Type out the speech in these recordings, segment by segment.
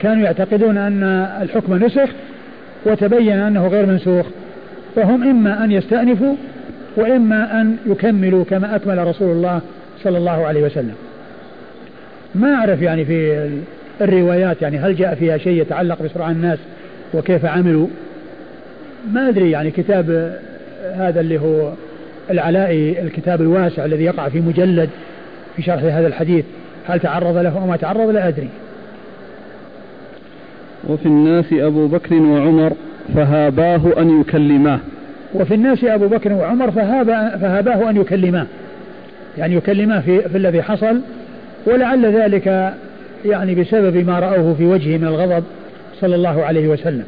كانوا يعتقدون أن الحكم نسخ وتبين أنه غير منسوخ فهم إما أن يستأنفوا وإما أن يكملوا كما أكمل رسول الله صلى الله عليه وسلم. ما أعرف يعني في الروايات يعني هل جاء فيها شيء يتعلق بسرعة الناس وكيف عملوا؟ ما أدري يعني كتاب هذا اللي هو العلائي الكتاب الواسع الذي يقع في مجلد في شرح هذا الحديث هل تعرض له أو ما تعرض لا أدري. وفي الناس أبو بكر وعمر فهاباه أن يكلماه. وفي الناس أبو بكر وعمر فهاب فهاباه أن يكلماه. يعني يكلماه في, في الذي حصل ولعل ذلك يعني بسبب ما رأوه في وجهه من الغضب صلى الله عليه وسلم.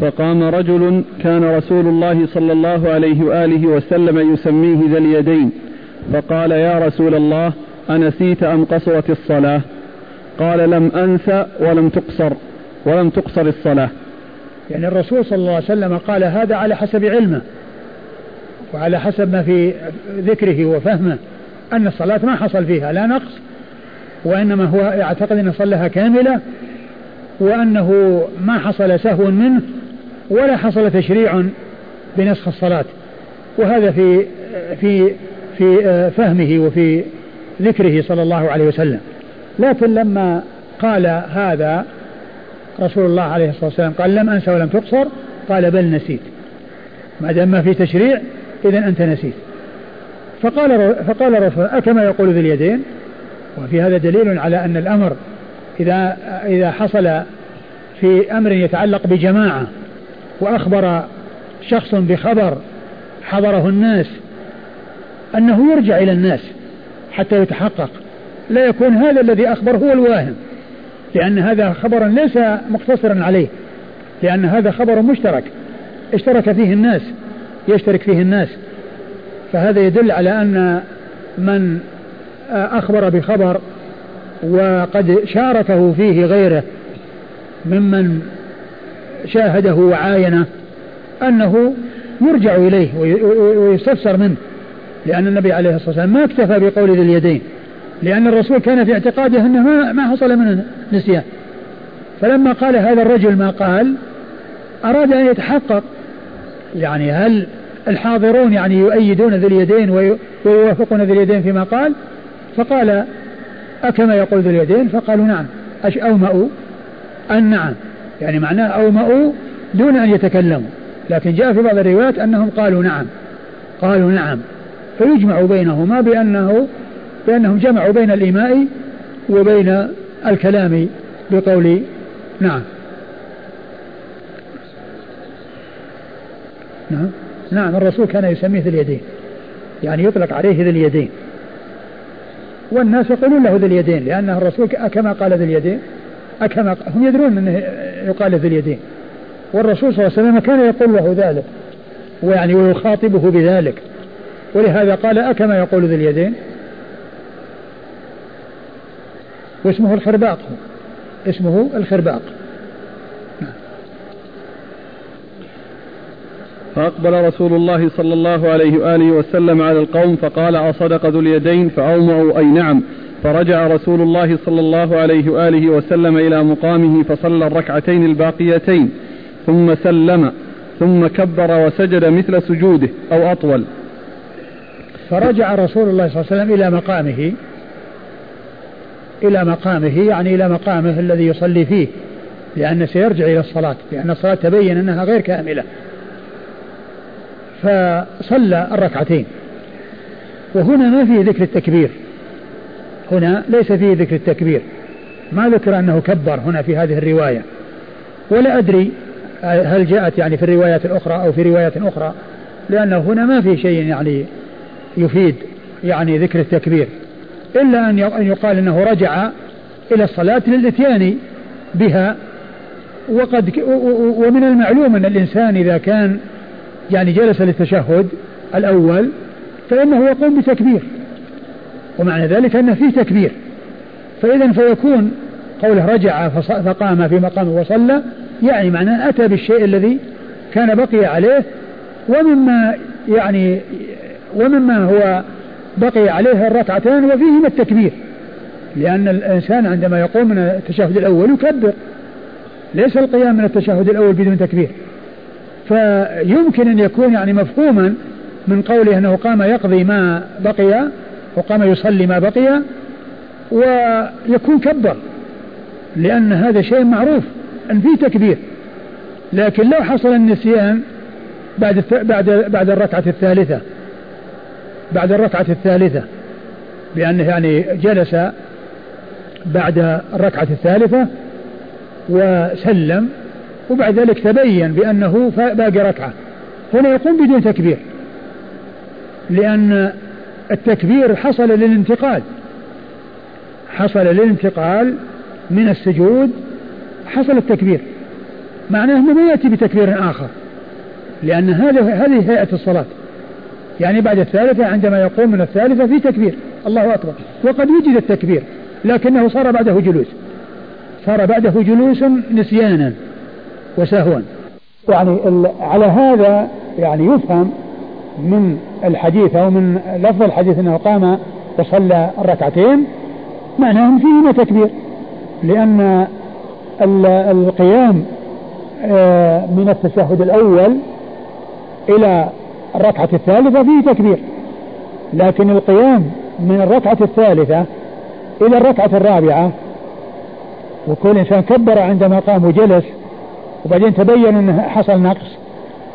فقام رجل كان رسول الله صلى الله عليه وآله وسلم يسميه ذا اليدين فقال يا رسول الله أنسيت أم قصرت الصلاة؟ قال لم أنسى ولم تقصر ولم تقصر الصلاة. يعني الرسول صلى الله عليه وسلم قال هذا على حسب علمه وعلى حسب ما في ذكره وفهمه أن الصلاة ما حصل فيها لا نقص وإنما هو يعتقد أن صلىها كاملة وأنه ما حصل سهو منه ولا حصل تشريع بنسخ الصلاة. وهذا في في في فهمه وفي ذكره صلى الله عليه وسلم. لكن لما قال هذا رسول الله عليه الصلاة والسلام قال لم أنسى ولم تقصر قال بل نسيت. ما دام ما في تشريع إذا أنت نسيت. فقال فقال الرسول أكما يقول ذي اليدين؟ وفي هذا دليل على أن الأمر إذا إذا حصل في أمر يتعلق بجماعة وأخبر شخص بخبر حضره الناس أنه يرجع إلى الناس حتى يتحقق. لا يكون هذا الذي أخبر هو الواهم لأن هذا خبر ليس مقتصرا عليه لأن هذا خبر مشترك اشترك فيه الناس يشترك فيه الناس. فهذا يدل على أن من أخبر بخبر وقد شاركه فيه غيره ممن شاهده وعاينه أنه يرجع إليه ويستفسر منه لأن النبي عليه الصلاة والسلام ما اكتفى بقول ذي اليدين. لأن الرسول كان في اعتقاده أنه ما, حصل منه نسيان فلما قال هذا الرجل ما قال أراد أن يتحقق يعني هل الحاضرون يعني يؤيدون ذي اليدين ويوافقون ذي اليدين فيما قال؟ فقال أكما يقول ذي اليدين؟ فقالوا نعم. أش أومأوا أن نعم. يعني معناه أومأوا دون أن يتكلموا. لكن جاء في بعض الروايات أنهم قالوا نعم. قالوا نعم. فيجمع بينهما بأنه بأنهم جمعوا بين الإيماء وبين الكلام بقول نعم. نعم. نعم الرسول كان يسميه ذي اليدين. يعني يطلق عليه ذي اليدين. والناس يقولون له ذي اليدين لأنه الرسول كما قال ذي اليدين أكما هم يدرون أنه يقال ذي اليدين. والرسول صلى الله عليه وسلم كان يقول له ذلك ويعني ويخاطبه بذلك. ولهذا قال أكما يقول ذي اليدين؟ واسمه الخرباق. اسمه الخرباق. فأقبل رسول الله صلى الله عليه وآله وسلم على القوم فقال أصدق ذو اليدين فأومعوا أي نعم. فرجع رسول الله صلى الله عليه وآله وسلم إلى مقامه فصلى الركعتين الباقيتين ثم سلم ثم كبر وسجد مثل سجوده أو أطول. فرجع رسول الله صلى الله عليه وسلم إلى مقامه. إلى مقامه يعني إلى مقامه الذي يصلي فيه لأنه سيرجع إلى الصلاة لأن الصلاة تبين أنها غير كاملة. فصلى الركعتين. وهنا ما فيه ذكر التكبير. هنا ليس فيه ذكر التكبير. ما ذكر أنه كبر هنا في هذه الرواية. ولا أدري هل جاءت يعني في الروايات الأخرى أو في روايات أخرى لأنه هنا ما في شيء يعني يفيد يعني ذكر التكبير. إلا أن يقال أنه رجع إلى الصلاة للإتيان بها. وقد ومن المعلوم أن الإنسان إذا كان يعني جلس للتشهد الأول فإنه يقوم بتكبير. ومعنى ذلك أن فيه تكبير. فإذا فيكون قوله رجع فقام في مقامه وصلى يعني معناه أتى بالشيء الذي كان بقي عليه ومما يعني ومما هو بقي عليه الركعتان وفيهما التكبير. لأن الإنسان عندما يقوم من التشهد الأول يكبر. ليس القيام من التشهد الأول بدون تكبير. فيمكن أن يكون يعني مفهوما من قوله أنه قام يقضي ما بقي وقام يصلي ما بقي ويكون كبر. لأن هذا شيء معروف أن في تكبير. لكن لو حصل النسيان بعد بعد بعد الركعة الثالثة بعد الركعة الثالثة بأنه يعني جلس بعد الركعة الثالثة وسلم وبعد ذلك تبين بأنه باقي ركعة. هنا يقوم بدون تكبير لأن التكبير حصل للانتقال حصل للانتقال من السجود حصل التكبير. معناه أنه ما يأتي بتكبير آخر لأن هذا هذه هيئة الصلاة. يعني بعد الثالثة عندما يقوم من الثالثة في تكبير. الله أكبر. وقد وجد التكبير لكنه صار بعده جلوس. صار بعده جلوس نسيانا وسهوا. يعني على هذا يعني يفهم من الحديث أو من لفظ الحديث أنه قام وصلى الركعتين معناه فيهما تكبير. لأن القيام آه، من التشهد الأول إلى الركعة الثالثة فيه تكبير. لكن القيام من الركعة الثالثة إلى الركعة الرابعة وكل إنسان كبر عندما قام وجلس وبعدين تبين أنه حصل نقص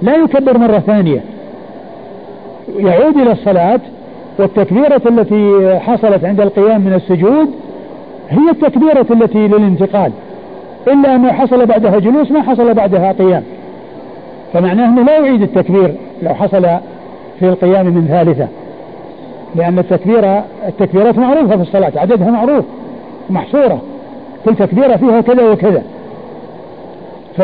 لا يكبر مرة ثانية. يعود إلى الصلاة والتكبيرة التي حصلت عند القيام من السجود هي التكبيرة التي للانتقال. إلا أنه حصل بعدها جلوس ما حصل بعدها قيام. فمعناه أنه لا يعيد التكبير لو حصل في القيام من ثالثة لأن التكبيرة التكبيرات معروفة في الصلاة عددها معروف محصورة كل تكبيرة فيها كذا وكذا. ف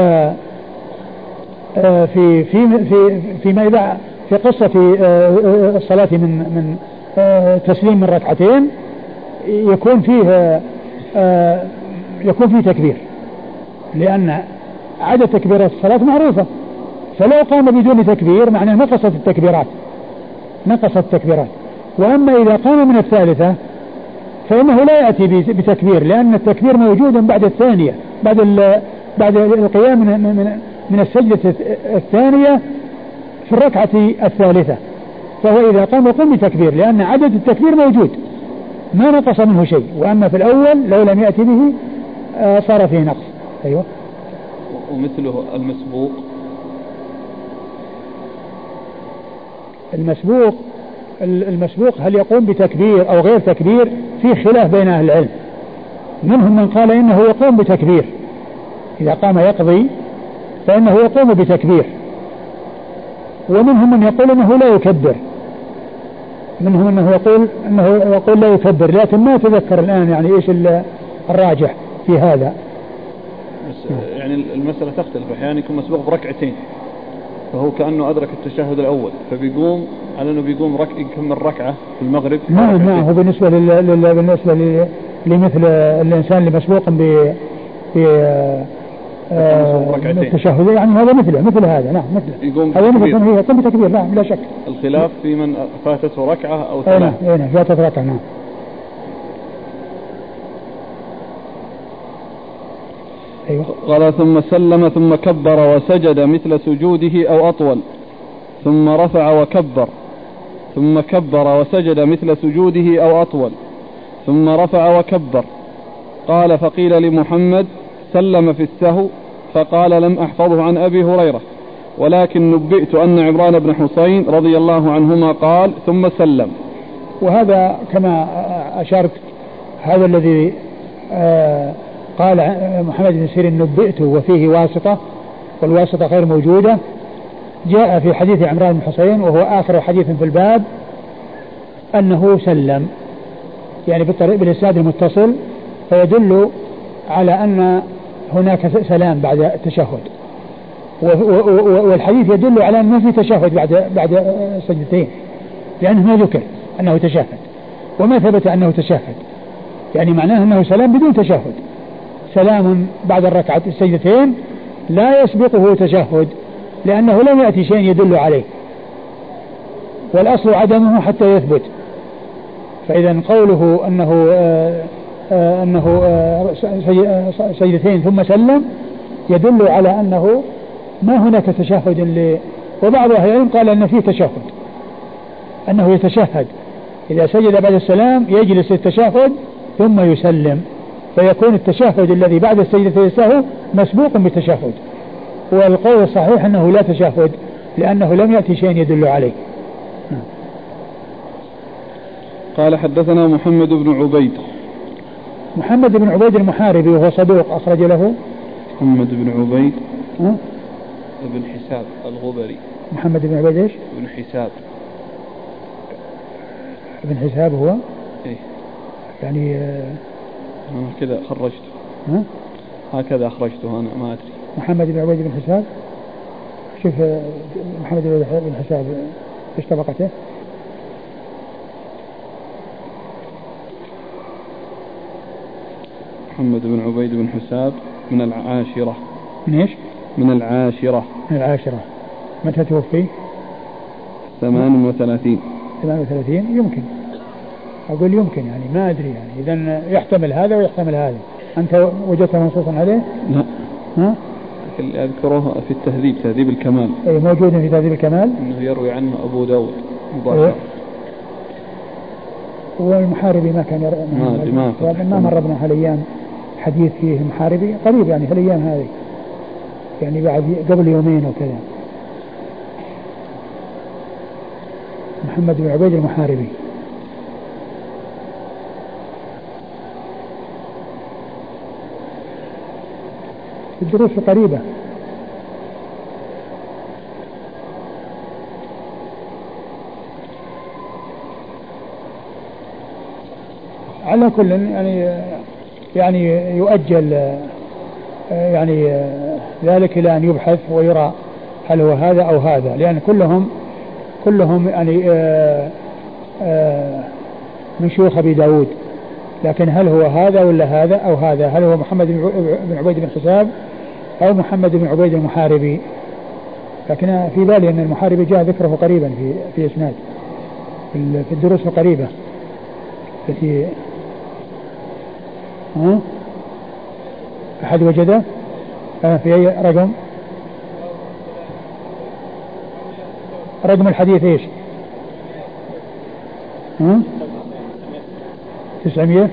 آه، في في في فيما إذا في قصة آه، الصلاة من من آه، تسليم من ركعتين يكون فيه يكون فيه تكبير لأن عدد تكبيرات الصلاة معروفة. فلو قام بدون تكبير معناه نقصت التكبيرات. نقصت التكبيرات. وأما إذا قام من الثالثة فإنه لا يأتي بتكبير لأن التكبير موجود بعد الثانية بعد بعد القيام من من من السجدة الثانية في الركعة الثالثة. فهو إذا قام يقوم بتكبير لأن عدد التكبير موجود. ما نقص منه شيء. وأما في الأول لو لم يأتي به آه، صار فيه نقص. أيوه. ومثله المسبوق. المسبوق المسبوق هل يقوم بتكبير أو غير تكبير؟ في خلاف بين أهل العلم. منهم من قال إنه يقوم بتكبير. إذا قام يقضي فإنه يقوم بتكبير. ومنهم من يقول إنه لا يكبر. منهم انه يقول إنه يقول لا يكبر لكن ما أتذكر الآن يعني إيش الراجح في هذا. يعني المسألة تختلف. أحيانا يكون مسبوق بركعتين. فهو كأنه أدرك التشهد الأول فبيقوم على أنه بيقوم رك... يكمل ركعة في المغرب. نعم نعم هو بالنسبة لل... لل... بالنسبة. لمثل الإنسان اللي مسبوق ب... ب... آه، التشهد يعني هذا مثله مثل هذا نعم مثله. يقوم هذا مثل هي يقوم بتكبير نعم لا شك. الخلاف في من فاتته ركعة أو ثلاث نعم نعم فاتته ركعة نعم أيوة. قال ثم سلم ثم كبر وسجد مثل سجوده أو أطول ثم رفع وكبر ثم كبر وسجد مثل سجوده أو أطول ثم رفع وكبر. قال فقيل لمحمد سلم في السهو فقال لم أحفظه عن أبي هريرة ولكن نبئت أن عمران بن حسين رضي الله عنهما قال ثم سلم. وهذا كما أشرت هذا الذي آه، قال محمد بن سيرين نبئت وفيه واسطة والواسطة غير موجودة. جاء في حديث عمران بن حسين وهو آخر حديث في الباب أنه سلم يعني بالطريق بالإسناد المتصل فيدل على أن هناك سلام بعد التشهد. والحديث يدل على أنه ما في تشهد بعد بعد سجدتين لأنه ما ذكر أنه تشهد. وما ثبت أنه تشهد يعني معناه أنه سلام بدون تشهد. سلام بعد الركعة السجدتين لا يسبقه تشهد لأنه لم يأتي شيء يدل عليه. والأصل عدمه حتى يثبت. فإذا قوله أنه آه، آه، أنه آه، سجدتين ثم سلم يدل على أنه ما هناك تشهد ل وبعض أهل العلم قال أن فيه تشهد أنه يتشهد. إذا سجد بعد السلام يجلس التشهد ثم يسلم. فيكون التشهد الذي بعد السجدة السهو مسبوق بتشهد والقول الصحيح أنه لا تشهد لأنه لم يأتي شيء يدل عليه. قال حدثنا محمد بن عبيد محمد بن عبيد المحاربي وهو صدوق أخرج له محمد بن عبيد؟ ابن حساب الغبري محمد بن عبيد إيش؟ ابن حساب ابن حساب هو؟ إيه يعني آه كذا خرجته ها؟ هكذا أخرجته أنا ما أدري محمد بن عبيد بن حساب شوف آه، محمد بن حساب إيش طبقته؟ محمد بن عبيد بن حساب من العاشرة من إيش؟ من العاشرة من العاشرة متى توفي؟ 38 38 يمكن أقول يمكن يعني ما أدري يعني. إذا يحتمل هذا ويحتمل هذا. أنت وجدت منصوصا عليه؟ لا. ها؟ اللي أذكره في التهذيب تهذيب الكمال. أي موجود في تهذيب الكمال؟ أنه يروي عنه أبو داود مباشرة. والمحاربي ما كان يروي ما ما, ما مر بنا هالايام حديث فيه المحاربي قريب يعني في الأيام هذه. يعني بعد قبل يومين وكذا محمد بن عبيد المحاربي. الدروس قريبة. على كل يعني يعني يؤجل يعني ذلك إلى أن يبحث ويرى هل هو هذا أو هذا. لأن كلهم كلهم يعني آه، آه، من شيوخ أبي داود. لكن هل هو هذا ولا هذا أو هذا؟ هل هو محمد بن عبيد بن حساب أو محمد بن عبيد المحاربي. لكن في بالي أن المحاربي جاء ذكره قريبا في في إسناد في الدروس القريبة. التي ها؟ أحد وجده؟ آه في أي رقم؟ رقم الحديث إيش؟ ها؟ تسعمية؟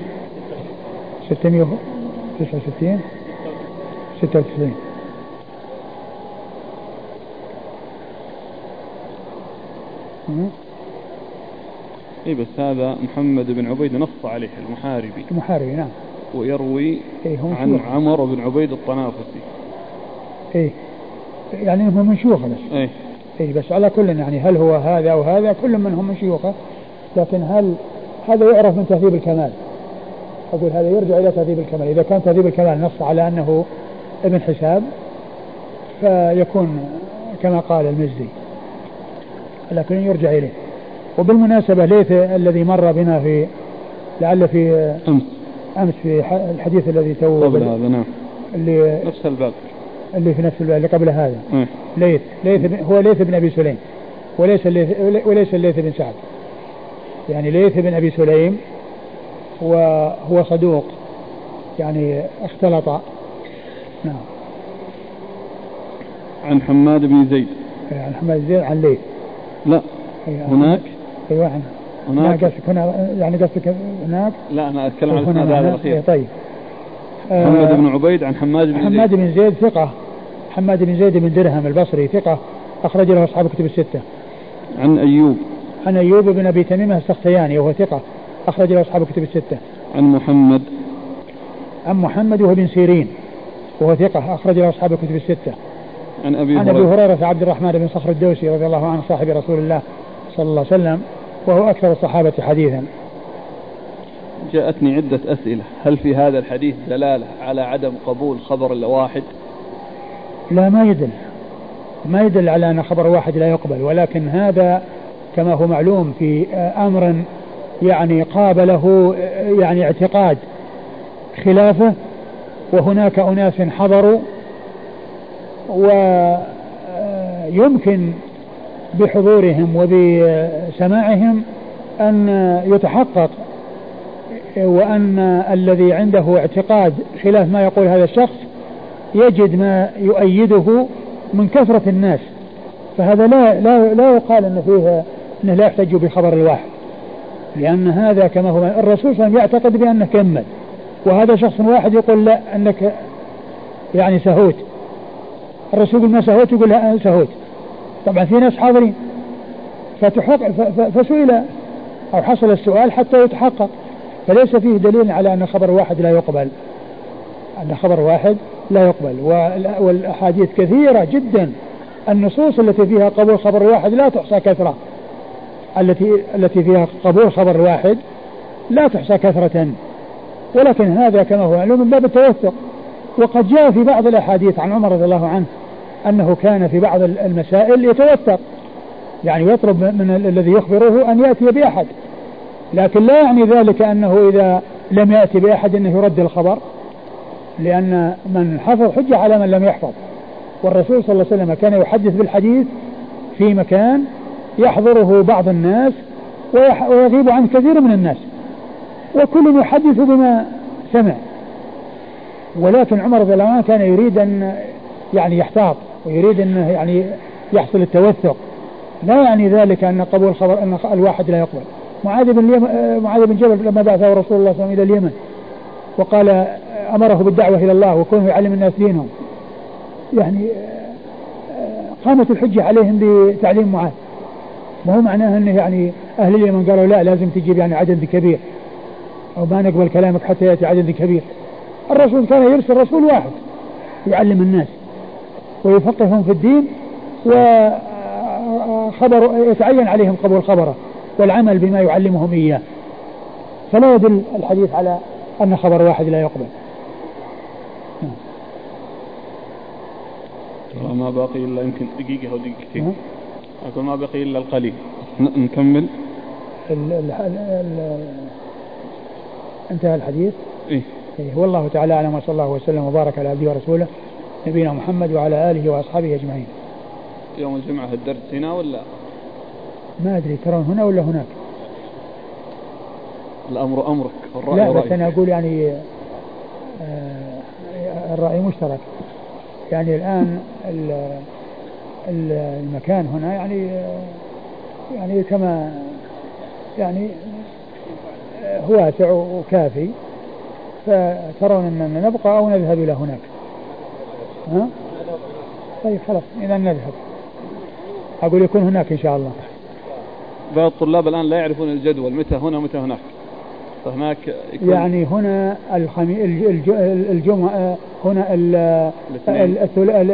ستمية تسعة وستين؟ ستة وتسعين. اي بس هذا محمد بن عبيد نص عليه المحاربي. المحاربي نعم. ويروي إيه عن عمر بن عبيد الطنافسي. إيه. يعني هو من شيوخه بس. إيه. إيه بس على كل يعني هل هو هذا أو هذا كل منهم من شيوخه لكن هل هذا يعرف من تهذيب الكمال؟ أقول هذا يرجع إلى تهذيب الكمال. إذا كان تهذيب الكمال نص على أنه ابن حساب فيكون كما قال المزي لكن يرجع إليه. وبالمناسبة ليث الذي مر بنا في لعل في أمس. أمس في الحديث الذي تو قبل هذا نعم. اللي نفس الباب. اللي في نفس الباب اللي قبل هذا. م. ليث ليث هو ليث بن أبي سليم وليس الليث وليس الليث بن سعد. يعني ليث بن أبي سليم وهو صدوق يعني اختلط نعم. عن حماد بن زيد. إيه، عن حماد بن زيد عن ليث. لا. إيه، هناك؟ أيوه عنه هناك؟ قصدك هنا يعني قصدك هناك؟ لا أنا أتكلم عن الاسناد هذا الأخير. إيه، طيب. محمد بن عبيد عن حماد بن حماد بن زيد ثقة. حماد بن زيد بن درهم البصري ثقة. أخرج له أصحاب كتب الستة. عن أيوب. عن أيوب بن أبي تميمة السختياني وهو ثقة. أخرج له أصحاب كتب الستة. عن محمد. عن محمد وهو بن سيرين. وهو ثقة أخرج له أصحاب الكتب الستة. عن أبي عن أبي هريرة. عبد الرحمن بن صخر الدوسي رضي الله عنه صاحب رسول الله صلى الله عليه وسلم وهو أكثر الصحابة حديثا. جاءتني عدة أسئلة. هل في هذا الحديث دلالة على عدم قبول خبر إلا واحد لا ما يدل. ما يدل على أن خبر واحد لا يقبل ولكن هذا كما هو معلوم في أمر يعني قابله يعني اعتقاد خلافه وهناك أناس حضروا ويمكن بحضورهم وبسماعهم أن يتحقق وأن الذي عنده اعتقاد خلاف ما يقول هذا الشخص يجد ما يؤيده من كثرة الناس. فهذا لا لا لا يقال إنه فيه إنه لا يحتج بخبر الواحد. لأن هذا كما هو الرسول صلى الله عليه وسلم يعتقد بأنه كمل. وهذا شخص واحد يقول لا أنك يعني سهوت. الرسول يقول ما سهوت؟ يقول لا سهوت. طبعا في ناس حاضرين. فتحق فسئل أو حصل السؤال حتى يتحقق. فليس فيه دليل على أن خبر واحد لا يقبل. أن خبر واحد لا يقبل. والأحاديث كثيرة جدا. النصوص التي فيها قبول خبر واحد لا تحصى كثرة. التي التي فيها قبول خبر واحد لا تحصى كثرة. ولكن هذا كما هو معلوم من باب التوثق. وقد جاء في بعض الأحاديث عن عمر رضي الله عنه أنه كان في بعض المسائل يتوثق يعني يطلب من الذي يخبره أن يأتي بأحد. لكن لا يعني ذلك أنه إذا لم يأتي بأحد أنه يرد الخبر لأن من حفظ حجة على من لم يحفظ. والرسول صلى الله عليه وسلم كان يحدث بالحديث في مكان يحضره بعض الناس ويغيب عنه كثير من الناس. وكل يحدث بما سمع. ولكن عمر رضي الله عنه كان يريد أن يعني يحتاط ويريد انه يعني يحصل التوثق. لا يعني ذلك أن قبول الخبر أن الواحد لا يقبل. معاذ بن معاذ بن جبل لما بعثه رسول الله صلى الله عليه وسلم إلى اليمن وقال أمره بالدعوة إلى الله وكونه يعلم الناس دينهم. يعني قامت الحجة عليهم بتعليم معاذ. ما هو معناه أنه يعني أهل اليمن قالوا لا لازم تجيب يعني عدد كبير. أو ما نقبل كلامك حتى يأتي عدد كبير. الرسول كان يرسل رسول واحد يعلم الناس ويفقههم في الدين وخبر يتعين عليهم قبول خبره والعمل بما يعلمهم إياه. فلا يدل الحديث على أن خبر واحد لا يقبل. ما باقي إلا يمكن دقيقة أو دقيقتين. أقول ما بقي إلا القليل. نكمل. ال ال ال انتهى الحديث؟ إيه؟, إيه والله تعالى أعلم وصلى الله وسلم وبارك على عبده ورسوله نبينا محمد وعلى آله وأصحابه أجمعين. يوم الجمعة الدرس هنا ولا؟ ما أدري ترون هنا ولا هناك؟ الأمر أمرك الرأي لا بس أنا أقول يعني آه الرأي مشترك. يعني الآن المكان هنا يعني يعني كما يعني واسع وكافي فترون أننا نبقى أو نذهب إلى هناك. ها؟ طيب خلاص إذا نذهب. أقول يكون هناك إن شاء الله. بعض الطلاب الآن لا يعرفون الجدول متى هنا ومتى هناك. فهناك يكون يعني هنا الخمي... الجمعة هنا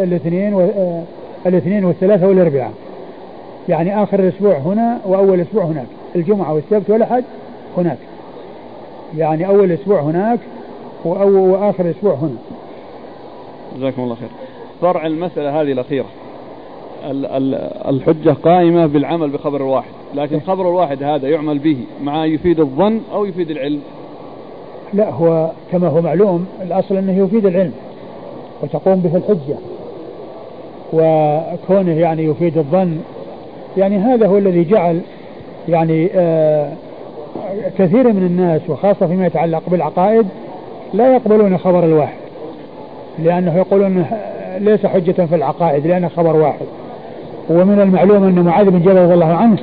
الاثنين. الاثنين والثلاثة والاربعاء يعني آخر الأسبوع هنا وأول أسبوع هناك. الجمعة والسبت والأحد هناك. يعني أول أسبوع هناك وأول وآخر أسبوع هنا. جزاكم الله خير. فرع المسألة هذه الأخيرة. الحجة قائمة بالعمل بخبر الواحد لكن إيه. خبر الواحد هذا يعمل به مع يفيد الظن أو يفيد العلم. لا هو كما هو معلوم الأصل أنه يفيد العلم وتقوم به الحجة. وكونه يعني يفيد الظن يعني هذا هو الذي جعل يعني آه كثير من الناس وخاصة فيما يتعلق بالعقائد لا يقبلون خبر الواحد لأنه يقولون ليس حجة في العقائد لأنه خبر واحد. ومن المعلوم أن معاذ بن جبل رضي الله عنه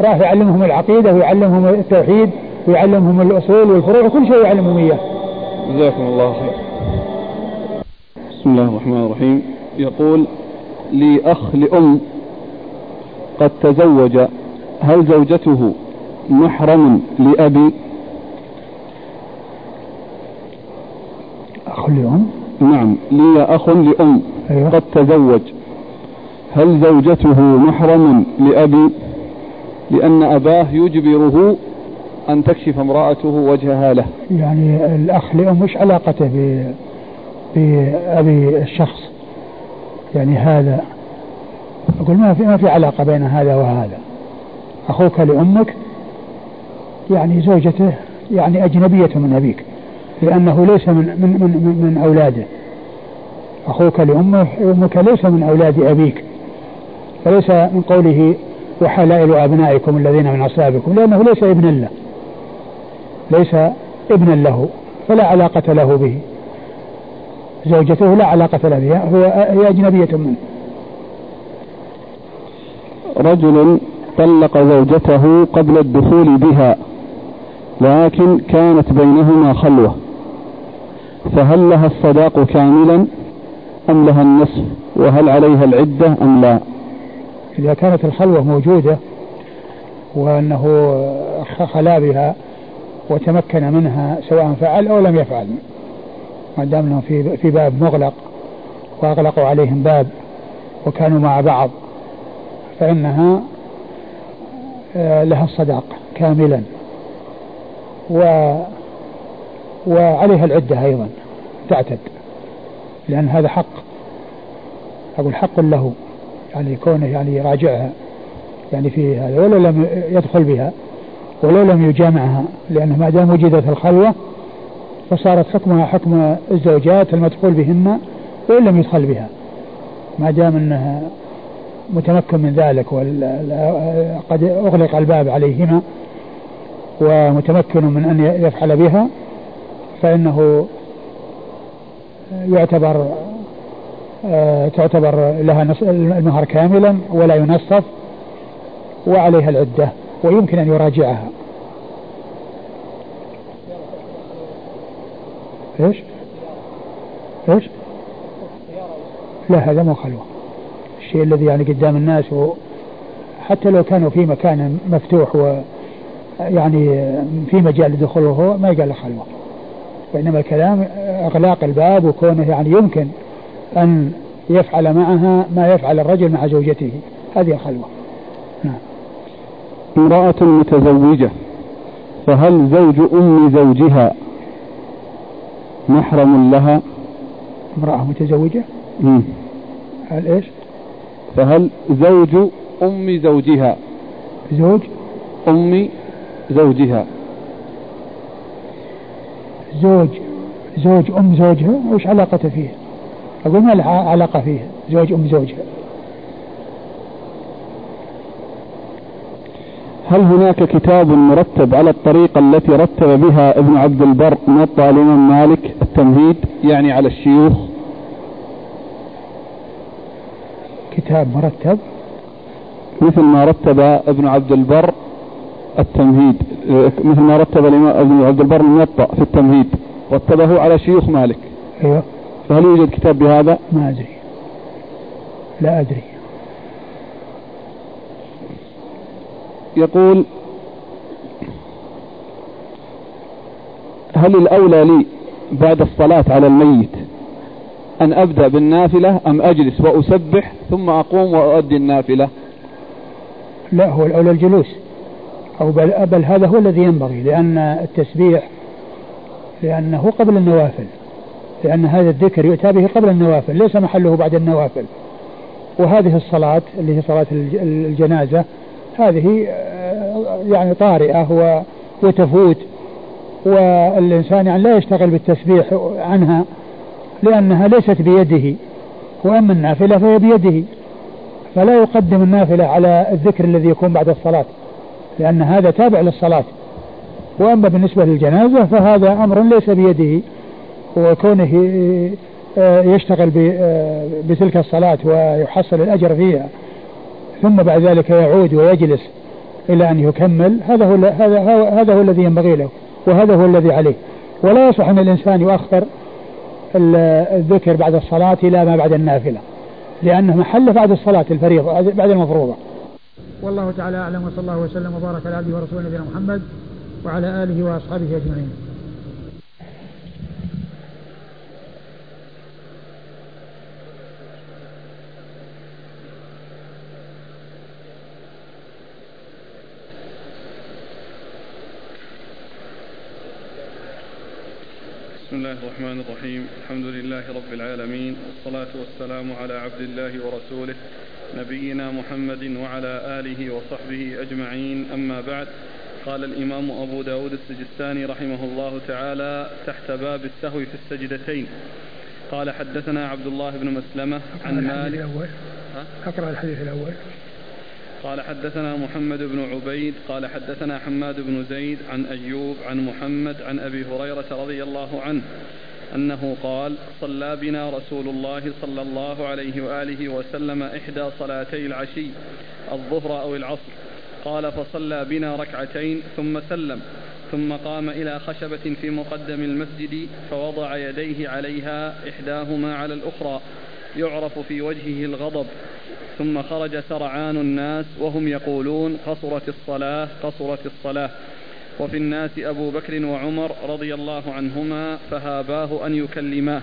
راح يعلمهم العقيدة ويعلمهم التوحيد ويعلمهم الأصول والفروع وكل شيء يعلمهم إياه. جزاكم الله خير. بسم الله الرحمن الرحيم. يقول لي أخ لأم قد تزوج هل زوجته محرم لأبي. أخ لأم؟ نعم لي أخ لأم. أيوة. قد تزوج. هل زوجته محرم لأبي؟ لأن أباه يجبره أن تكشف امرأته وجهها له. يعني الأخ لأم مش علاقته بأبي الشخص؟ يعني هذا. أقول ما في ما في علاقة بين هذا وهذا. أخوك لأمك يعني زوجته يعني أجنبية من أبيك لأنه ليس من من من, من أولاده. أخوك لأمك أمك ليس من أولاد أبيك. فليس من قوله وحلائل أبنائكم الذين من أصلابكم لأنه ليس ابن له. ليس ابنا له فلا علاقة له به. زوجته لا علاقة له بها هو هي أجنبية منه. رجل طلق زوجته قبل الدخول بها. لكن كانت بينهما خلوة. فهل لها الصداق كاملا أم لها النصف؟ وهل عليها العدة أم لا؟ إذا كانت الخلوة موجودة وأنه خلا بها وتمكن منها سواء فعل أو لم يفعل ما دام انهم في في باب مغلق وأغلقوا عليهم باب وكانوا مع بعض فإنها آه، لها الصداق كاملا. و وعليها العدة أيضا تعتد لأن هذا حق. أقول حق له يعني كونه يعني يراجعها يعني في هذا ولو لم يدخل بها ولو لم يجامعها لأنه ما دام وجدت الخلوة فصارت حكمها حكم الزوجات المدخول بهن وإن لم يدخل بها. ما دام أنها متمكن من ذلك وقد أغلق الباب عليهما ومتمكن من أن يفعل بها فإنه يعتبر آه، تعتبر لها المهر كاملا ولا ينصف وعليها العدة ويمكن أن يراجعها إيش؟ إيش؟ لا هذا مو خلوة الشيء الذي يعني قدام الناس حتى لو كانوا في مكان مفتوح و يعني في مجال لدخوله هو ما يقال له خلوة. وإنما الكلام إغلاق الباب وكونه يعني يمكن أن يفعل معها ما يفعل الرجل مع زوجته. هذه الخلوة نعم. امرأة متزوجة فهل زوج أم زوجها محرم لها؟ امرأة متزوجة؟ مم. هل إيش؟ فهل زوج أم زوجها؟ زوج؟ أم زوجها. زوج زوج أم زوجها وش علاقة فيه؟ أقول ما له علاقة فيه زوج أم زوجها. هل هناك كتاب مرتب على الطريقة التي رتب بها ابن عبد البر موطأ الإمام مالك التمهيد يعني على الشيوخ؟ كتاب مرتب؟ مثل ما رتب ابن عبد البر التمهيد مثل ما رتب الإمام عبد البر الموطأ في التمهيد رتبه على شيوخ مالك. أيوه. فهل يوجد كتاب بهذا؟ ما أدري. لا أدري. يقول هل الأولى لي بعد الصلاة على الميت أن أبدأ بالنافلة أم أجلس وأسبح ثم أقوم وأؤدي النافلة؟ لا هو الأولى الجلوس. أو بل, بل هذا هو الذي ينبغي لأن التسبيح لأنه قبل النوافل لأن هذا الذكر يؤتى به قبل النوافل ليس محله بعد النوافل. وهذه الصلاة اللي هي صلاة الجنازة هذه آه، يعني طارئة وتفوت والإنسان يعني لا يشتغل بالتسبيح عنها لأنها ليست بيده. وأما النافلة فهي بيده. فلا يقدم النافلة على الذكر الذي يكون بعد الصلاة. لأن هذا تابع للصلاة. وأما بالنسبة للجنازة فهذا أمر ليس بيده وكونه آه، يشتغل آه، بتلك الصلاة ويحصل الأجر فيها ثم بعد ذلك يعود ويجلس إلى أن يكمل هذا هو هذا هذا هو الذي ينبغي له وهذا هو الذي عليه. ولا يصح أن الإنسان يؤخر الذكر بعد الصلاة إلى ما بعد النافلة لأنه محله بعد الصلاة الفريضة بعد المفروضة. والله تعالى أعلم وصلى الله وسلم وبارك على عبده ورسوله نبينا محمد وعلى آله وأصحابه أجمعين. بسم الله الرحمن الرحيم الحمد لله رب العالمين والصلاة والسلام على عبد الله ورسوله نبينا محمد وعلى آله وصحبه أجمعين. أما بعد قال الإمام أبو داود السجستاني رحمه الله تعالى تحت باب السهو في السجدتين. قال حدثنا عبد الله بن مسلمة عن مالك. الأول. أقرأ الحديث الأول. قال حدثنا محمد بن عبيد. قال حدثنا حماد بن زيد عن أيوب عن محمد عن أبي هريرة رضي الله عنه. أنه قال صلى بنا رسول الله صلى الله عليه وآله وسلم إحدى صلاتي العشي الظهر أو العصر. قال فصلى بنا ركعتين ثم سلم ثم قام إلى خشبة في مقدم المسجد فوضع يديه عليها إحداهما على الأخرى يعرف في وجهه الغضب. ثم خرج سرعان الناس وهم يقولون قصرت الصلاة قصرت الصلاة. وفي الناس أبو بكر وعمر رضي الله عنهما فهاباه أن يكلماه.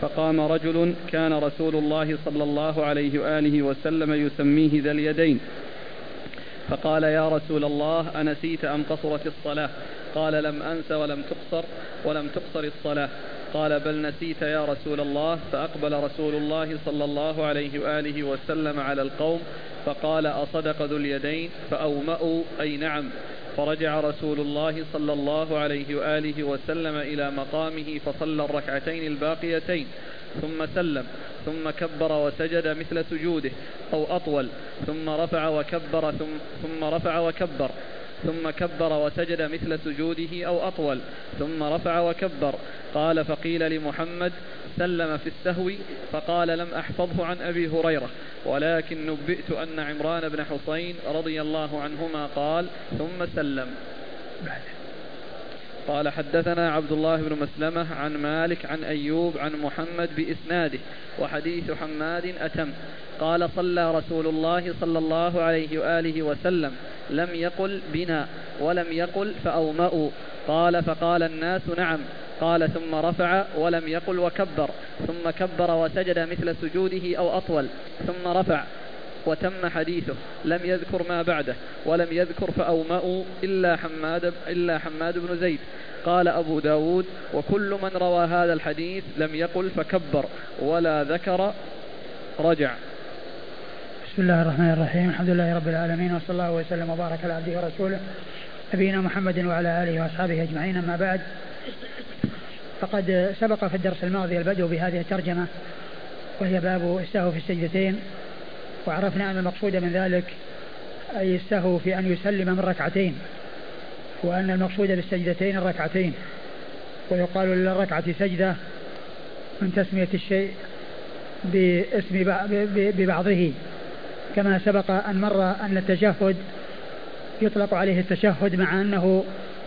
فقام رجل كان رسول الله صلى الله عليه وآله وسلم يسميه ذا اليدين. فقال يا رسول الله أنسيت أم قصرت الصلاة؟ قال لم أنس ولم تقصر ولم تقصر الصلاة. قال بل نسيت يا رسول الله. فأقبل رسول الله صلى الله عليه وآله وسلم على القوم فقال أصدق ذو اليدين؟ فأومأوا أي نعم. فرجع رسول الله صلى الله عليه وآله وسلم إلى مقامه فصلى الركعتين الباقيتين ثم سلم ثم كبر وسجد مثل سجوده أو أطول ثم رفع وكبر ثم, ثم رفع وكبر. ثم كبر وسجد مثل سجوده أو أطول ثم رفع وكبر. قال فقيل لمحمد سلم في السهو فقال لم أحفظه عن أبي هريرة ولكن نبئت أن عمران بن حصين رضي الله عنهما قال ثم سلم. قال حدثنا عبد الله بن مسلمة عن مالك عن أيوب عن محمد بإسناده وحديث حماد أتم. قال صلى رسول الله صلى الله عليه وآله وسلم لم يقل بنا ولم يقل فأومأوا. قال فقال الناس نعم. قال ثم رفع ولم يقل وكبر ثم كبر وسجد مثل سجوده أو أطول ثم رفع وتم حديثه. لم يذكر ما بعده. ولم يذكر فأومأوا إلا حماد, إلا حماد بن زيد. قال أبو داود وكل من روى هذا الحديث لم يقل فكبر ولا ذكر رجع. بسم الله الرحمن الرحيم. الحمد لله رب العالمين وصلى الله وسلم وبارك على عبده ورسوله نبينا محمد وعلى آله وأصحابه أجمعين. أما بعد فقد سبق في الدرس الماضي البدء بهذه الترجمة وهي باب السهو في السجدتين. وعرفنا أن المقصود من ذلك أي السهو في أن يسلم من ركعتين وأن المقصود بالسجدتين الركعتين. ويقال للركعة سجدة من تسمية الشيء باسم ببعضه. كما سبق أن مر أن التشهد يطلق عليه التشهد مع أنه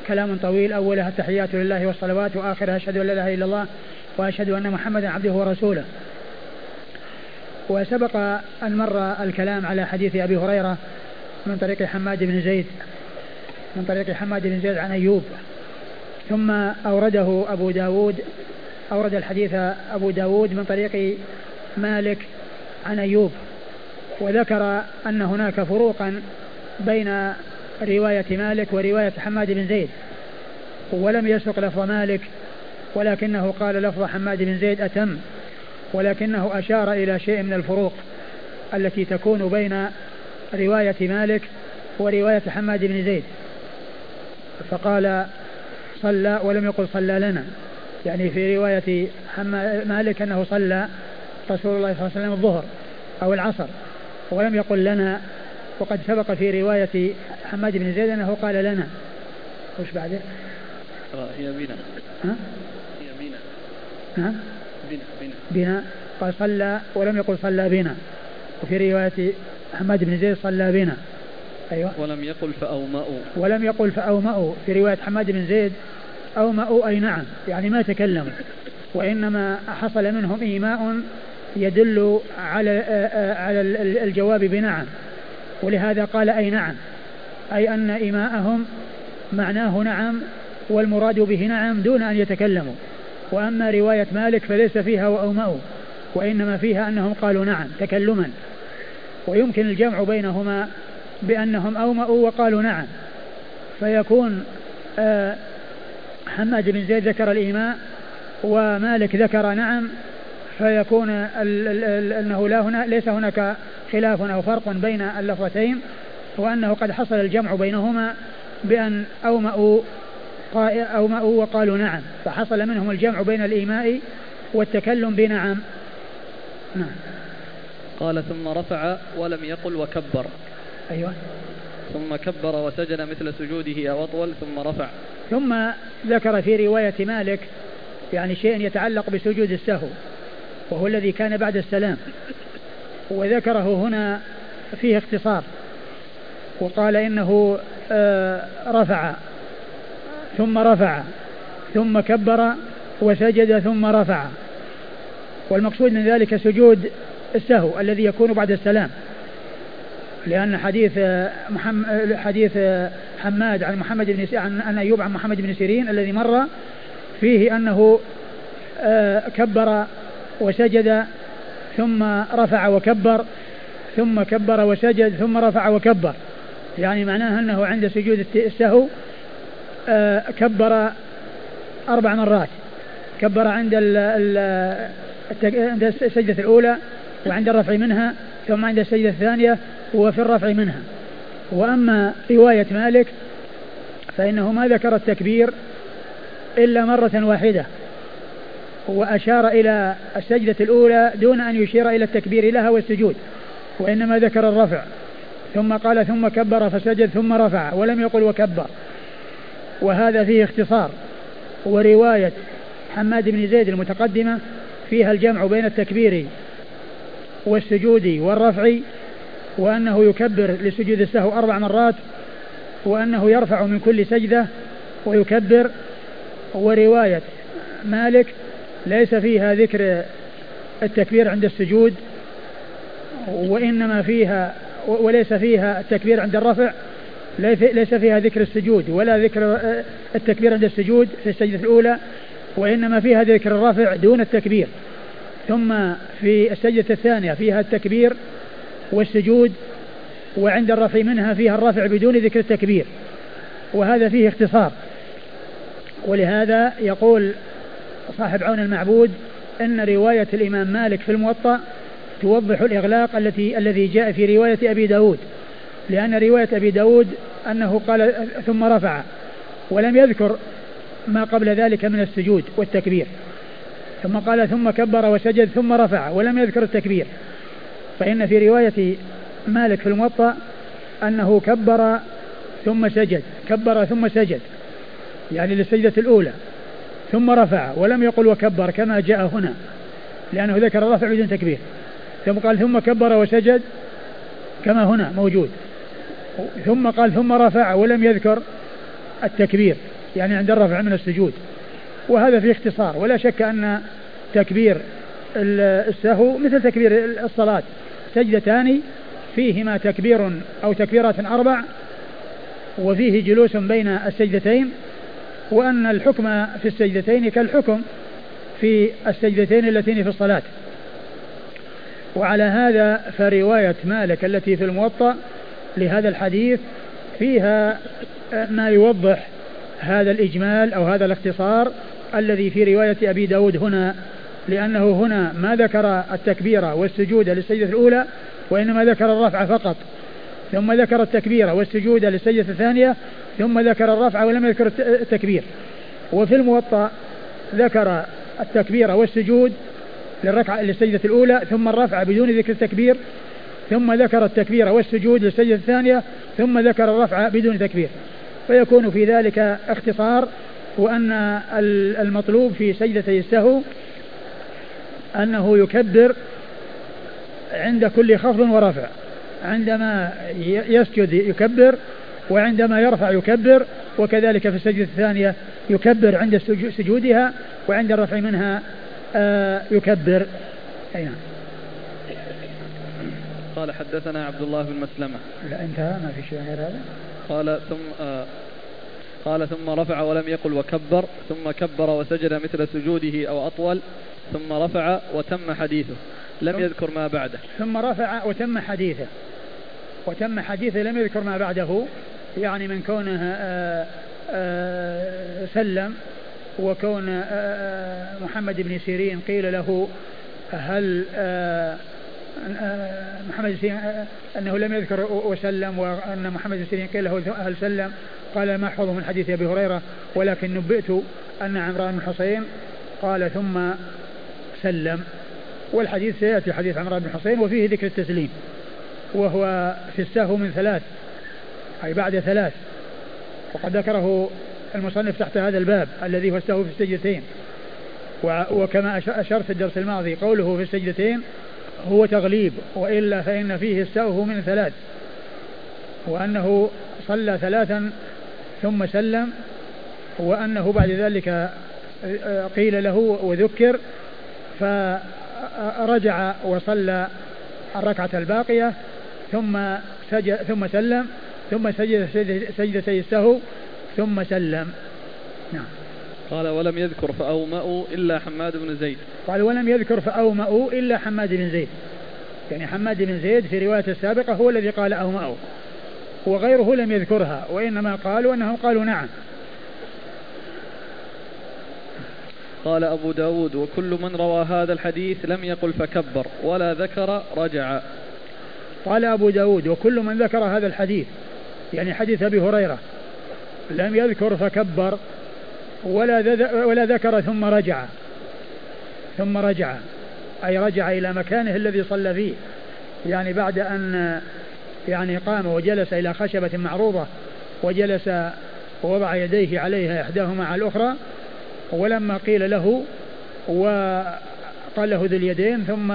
كلام طويل أولها التحيات لله والصلوات وآخرها أشهد أن لا إله إلا الله وأشهد أن محمدا عبده ورسوله. وسبق أن مر الكلام على حديث أبي هريرة من طريق حماد بن زيد من طريق حماد بن زيد عن أيوب. ثم أورده أبو داود أورد الحديث أبو داود من طريق مالك عن أيوب. وذكر أن هناك فروقا بين رواية مالك ورواية حماد بن زيد. ولم يسق لفظ مالك ولكنه قال لفظ حماد بن زيد أتم. ولكنه أشار إلى شيء من الفروق التي تكون بين رواية مالك ورواية حماد بن زيد فقال صلى ولم يقل صلى لنا يعني في رواية مالك أنه صلى رسول الله صلى الله عليه وسلم الظهر أو العصر ولم يقل لنا وقد سبق في رواية حماد بن زيد أنه قال لنا وش بعده؟ هي بنا ها؟ هي بنا ها؟ بنا قال صلى ولم يقل صلى بنا. وفي رواية حماد بن زيد صلى بنا. أيوة. ولم يقل فأومأوا. ولم يقل فأومأوا. في رواية حماد بن زيد أومأوا أي نعم. يعني ما تكلموا. وإنما حصل منهم إيماء يدل على على الجواب بنعم. ولهذا قال أي نعم. أي أن إيماءهم معناه نعم والمراد به نعم دون أن يتكلموا. وأما رواية مالك فليس فيها وأومأوا وإنما فيها أنهم قالوا نعم تكلما. ويمكن الجمع بينهما بأنهم أومأوا وقالوا نعم. فيكون آه، حماد بن زيد ذكر الإيماء ومالك ذكر نعم فيكون ال ال ال أنه لا هنا ليس هناك خلاف أو فرق بين اللفظتين وأنه قد حصل الجمع بينهما بأن أومأوا أومأوا وقالوا نعم. فحصل منهم الجمع بين الإيماء والتكلم بنعم. نعم. قال ثم رفع ولم يقل وكبر. أيوة. ثم كبر وسجد مثل سجوده أو أطول ثم رفع. ثم ذكر في رواية مالك يعني شيء يتعلق بسجود السهو وهو الذي كان بعد السلام. وذكره هنا فيه اختصار. وقال إنه آه، رفع. ثم رفع ثم كبر وسجد ثم رفع. والمقصود من ذلك سجود السهو الذي يكون بعد السلام. لأن حديث محمد حديث حماد عن محمد بن عن أيوب عن محمد بن سيرين الذي مر فيه أنه آه، كبر وسجد ثم رفع وكبر ثم كبر وسجد ثم رفع وكبر. يعني معناه أنه عند سجود السهو كبر أربع مرات. كبر عند عند السجدة الأولى وعند الرفع منها ثم عند السجدة الثانية وفي الرفع منها. وأما رواية مالك فإنه ما ذكر التكبير إلا مرة واحدة وأشار إلى السجدة الأولى دون أن يشير إلى التكبير لها والسجود وإنما ذكر الرفع. ثم قال ثم كبر فسجد ثم رفع ولم يقل وكبر. وهذا فيه اختصار ورواية حماد بن زيد المتقدمة فيها الجمع بين التكبير والسجود والرفع وأنه يكبر لسجود السهو أربع مرات وأنه يرفع من كل سجدة ويكبر ورواية مالك ليس فيها ذكر التكبير عند السجود وإنما فيها وليس فيها التكبير عند الرفع ليس فيها ذكر السجود ولا ذكر التكبير عند السجود في السجدة الأولى وإنما فيها ذكر الرفع دون التكبير. ثم في السجدة الثانية فيها التكبير والسجود وعند الرفع منها فيها الرفع بدون ذكر التكبير. وهذا فيه اختصار. ولهذا يقول صاحب عون المعبود إن رواية الإمام مالك في الموطأ توضح الإغلاق التي الذي جاء في رواية أبي داود. لأن رواية أبي داود أنه قال ثم رفع ولم يذكر ما قبل ذلك من السجود والتكبير. ثم قال ثم كبر وسجد ثم رفع ولم يذكر التكبير. فإن في رواية مالك في الموطأ أنه كبر ثم سجد كبر ثم سجد يعني للسجدة الأولى ثم رفع ولم يقل وكبر كما جاء هنا لأنه ذكر الرفع بدون تكبير. ثم قال ثم كبر وسجد كما هنا موجود. ثم قال ثم رفع ولم يذكر التكبير يعني عند الرفع من السجود. وهذا في اختصار ولا شك أن تكبير السهو مثل تكبير الصلاة. سجدتان فيهما تكبير أو تكبيرات أربع وفيه جلوس بين السجدتين وأن الحكم في السجدتين كالحكم في السجدتين اللتين في الصلاة. وعلى هذا فرواية مالك التي في الموطأ لهذا الحديث فيها ما يوضح هذا الإجمال أو هذا الاختصار الذي في رواية أبي داود هنا لأنه هنا ما ذكر التكبير والسجود للسجدة الأولى وإنما ذكر الرفع فقط ثم ذكر التكبير والسجود للسجدة الثانية ثم ذكر الرفع ولم يذكر التكبير. وفي الموطأ ذكر التكبير والسجود للركعة للسجدة الأولى ثم الرفع بدون ذكر التكبير ثم ذكر التكبير والسجود للسجدة الثانية ثم ذكر الرفع بدون تكبير. فيكون في ذلك اختصار وأن المطلوب في سجدتي السهو أنه يكبر عند كل خفض ورفع. عندما يسجد يكبر وعندما يرفع يكبر وكذلك في السجدة الثانية يكبر عند سجودها وعند الرفع منها آه، يكبر. أي نعم. قال حدثنا عبد الله بن مسلمة. لا انتهى ما في شيء غير هذا. قال ثم آه قال ثم رفع ولم يقل وكبر ثم كبر وسجد مثل سجوده أو أطول ثم رفع وتم حديثه. لم يذكر ما بعده. ثم رفع وتم حديثه. وتم حديثه لم يذكر ما بعده يعني من كونه آآ آآ سلم وكون محمد بن سيرين قيل له هل محمد سيرين أنه لم يذكر وسلم وأن محمد سيرين قيل له هل سلم. قال ما احفظه من حديث أبي هريرة ولكن نبئت أن عمران بن حسين قال ثم سلم. والحديث سيأتي حديث عمران بن حسين وفيه ذكر التسليم وهو في السهو من ثلاث أي بعد ثلاث. وقد ذكره المصنف تحت هذا الباب الذي هو السهو في السجدتين. وكما أشرت في الدرس الماضي قوله في السجدتين هو تغليب وإلا فإن فيه السهو من ثلاث وأنه صلى ثلاثا ثم سلم وأنه بعد ذلك قيل له وذكر فرجع وصلى الركعة الباقية ثم سجد ثم سلم ثم سجد سجدتي السهو ثم سلم. نعم. قال ولم يذكر فأومأوا إلا حماد بن زيد. قال ولم يذكر فأومأوا إلا حماد بن زيد. يعني حماد بن زيد في رواية السابقة هو الذي قال أومأوا. وغيره لم يذكرها وإنما قالوا أنهم قالوا نعم. قال أبو داود وكل من روى هذا الحديث لم يقل فكبر ولا ذكر رجع. قال أبو داود وكل من ذكر هذا الحديث يعني حديث أبي هريرة لم يذكر فكبر. ولا ولا ذكر ثم رجع. ثم رجع. أي رجع إلى مكانه الذي صلى فيه. يعني بعد أن يعني قام وجلس إلى خشبة معروضة وجلس ووضع يديه عليها إحداهما على الأخرى ولما قيل له وقال له ذو اليدين ثم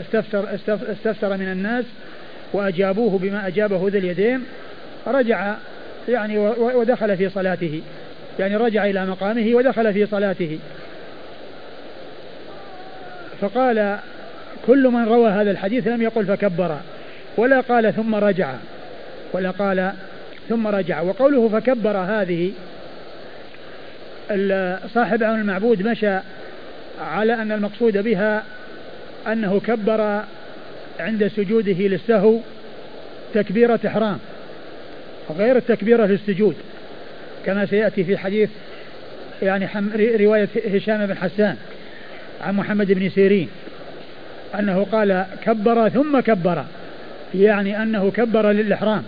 استفسر, استفسر من الناس وأجابوه بما أجابه ذو اليدين رجع يعني ودخل في صلاته. يعني رجع إلى مقامه ودخل في صلاته. فقال كل من روى هذا الحديث لم يقل فكبر ولا قال ثم رجع ولا قال ثم رجع. وقوله فكبر هذه صاحب عون المعبود مشى على أن المقصود بها أنه كبر عند سجوده للسهو تكبيرة إحرام غير التكبيرة للسجود كما سيأتي في حديث يعني رواية هشام بن حسان عن محمد بن سيرين أنه قال كبر ثم كبر يعني أنه كبر للإحرام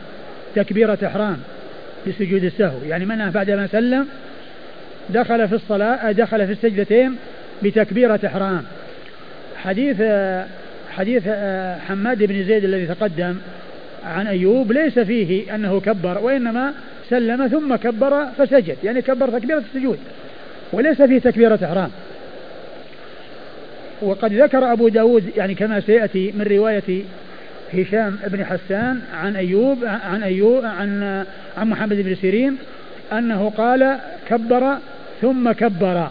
تكبيرة إحرام لسجود السهو يعني منه بعدما سلم دخل في الصلاة دخل في السجدتين بتكبيرة إحرام. حديث حديث حماد بن زيد الذي تقدم عن أيوب ليس فيه أنه كبر وإنما سلم ثم كبر فسجد. يعني كبر تكبيرة السجود. وليس فيه تكبيرة إحرام. وقد ذكر أبو داود يعني كما سيأتي من رواية هشام بن حسان عن أيوب عن أيوب عن عن محمد بن سيرين أنه قال كبر ثم كبر.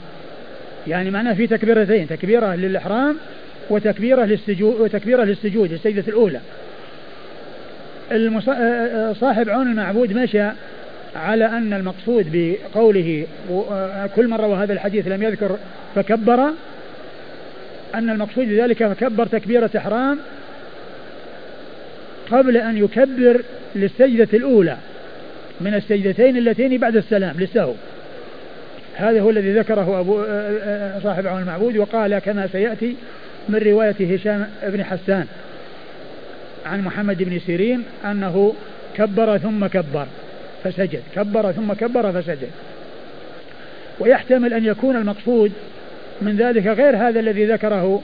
يعني معناه في تكبيرتين تكبيرة للإحرام وتكبيرة للسجود وتكبيرة للسجود السجدة الأولى. صاحب عون المعبود مشى على أن المقصود بقوله كل من روى هذا الحديث لم يذكر فكبر أن المقصود بذلك فكبر تكبيرة إحرام قبل أن يكبر للسجدة الأولى من السجدتين اللتين بعد السلام للسهو. هذا هو الذي ذكره أبو صاحب عون المعبود وقال كما سيأتي من رواية هشام بن حسان عن محمد بن سيرين أنه كبر ثم كبر. فسجد. كبر ثم كبر فسجد. ويحتمل أن يكون المقصود من ذلك غير هذا الذي ذكره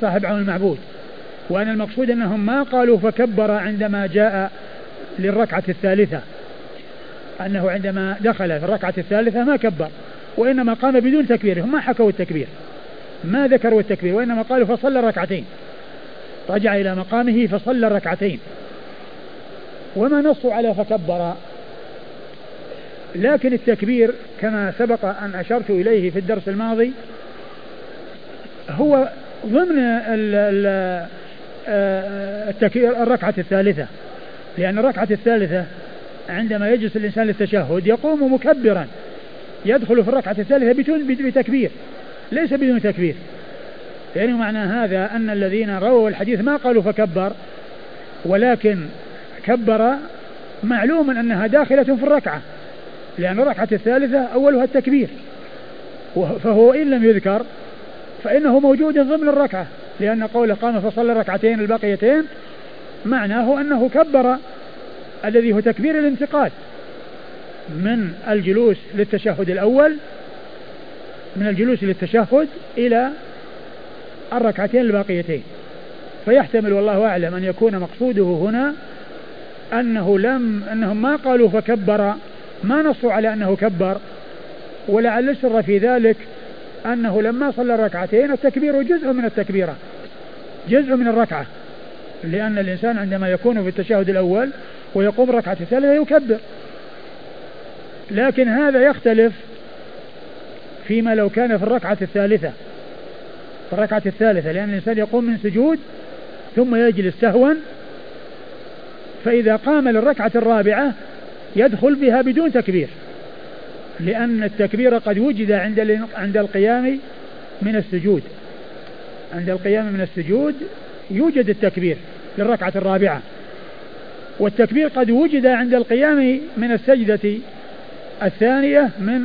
صاحب عون المعبود. وأن المقصود أنهم ما قالوا فكبر عندما جاء للركعة الثالثة. أنه عندما دخل في الركعة الثالثة ما كبر وإنما قام بدون تكبير. هم ما حكوا التكبير. ما ذكروا التكبير وإنما قالوا فصلى ركعتين رجع إلى مقامه فصلى ركعتين وما نصوا على فكبر؟ لكن التكبير كما سبق أن أشرت إليه في الدرس الماضي هو ضمن التكبير الركعة الثالثة. لأن الركعة الثالثة عندما يجلس الإنسان للتشهد يقوم مكبرا. يدخل في الركعة الثالثة بتكبير. ليس بدون تكبير. يعني معنى هذا أن الذين رووا الحديث ما قالوا فكبر ولكن كبر معلوم أنها داخلة في الركعة. لأن الركعة الثالثة أولها التكبير. فهو إن لم يذكر فإنه موجود ضمن الركعة لأن قول قام فصلى الركعتين الباقيتين معناه أنه كبر الذي هو تكبير الانتقال من الجلوس للتشهد الأول من الجلوس للتشهد إلى الركعتين الباقيتين. فيحتمل والله أعلم أن يكون مقصوده هنا أنه لم أنهم ما قالوا فكبر ما نصوا على أنه كبر ولعل السر في ذلك أنه لما صلى الركعتين التكبير جزء من التكبيرة جزء من الركعة لأن الإنسان عندما يكون في التشهد الأول ويقوم الركعة الثالثة يكبر. لكن هذا يختلف فيما لو كان في الركعة الثالثة في الركعة الثالثة لأن الإنسان يقوم من سجود ثم يجلس سهوا فإذا قام للركعة الرابعة يدخل بها بدون تكبير لأن التكبير قد وجد عند عند القيام من السجود. عند القيام من السجود يوجد التكبير للركعة الرابعة. والتكبير قد وجد عند القيام من السجدة الثانية من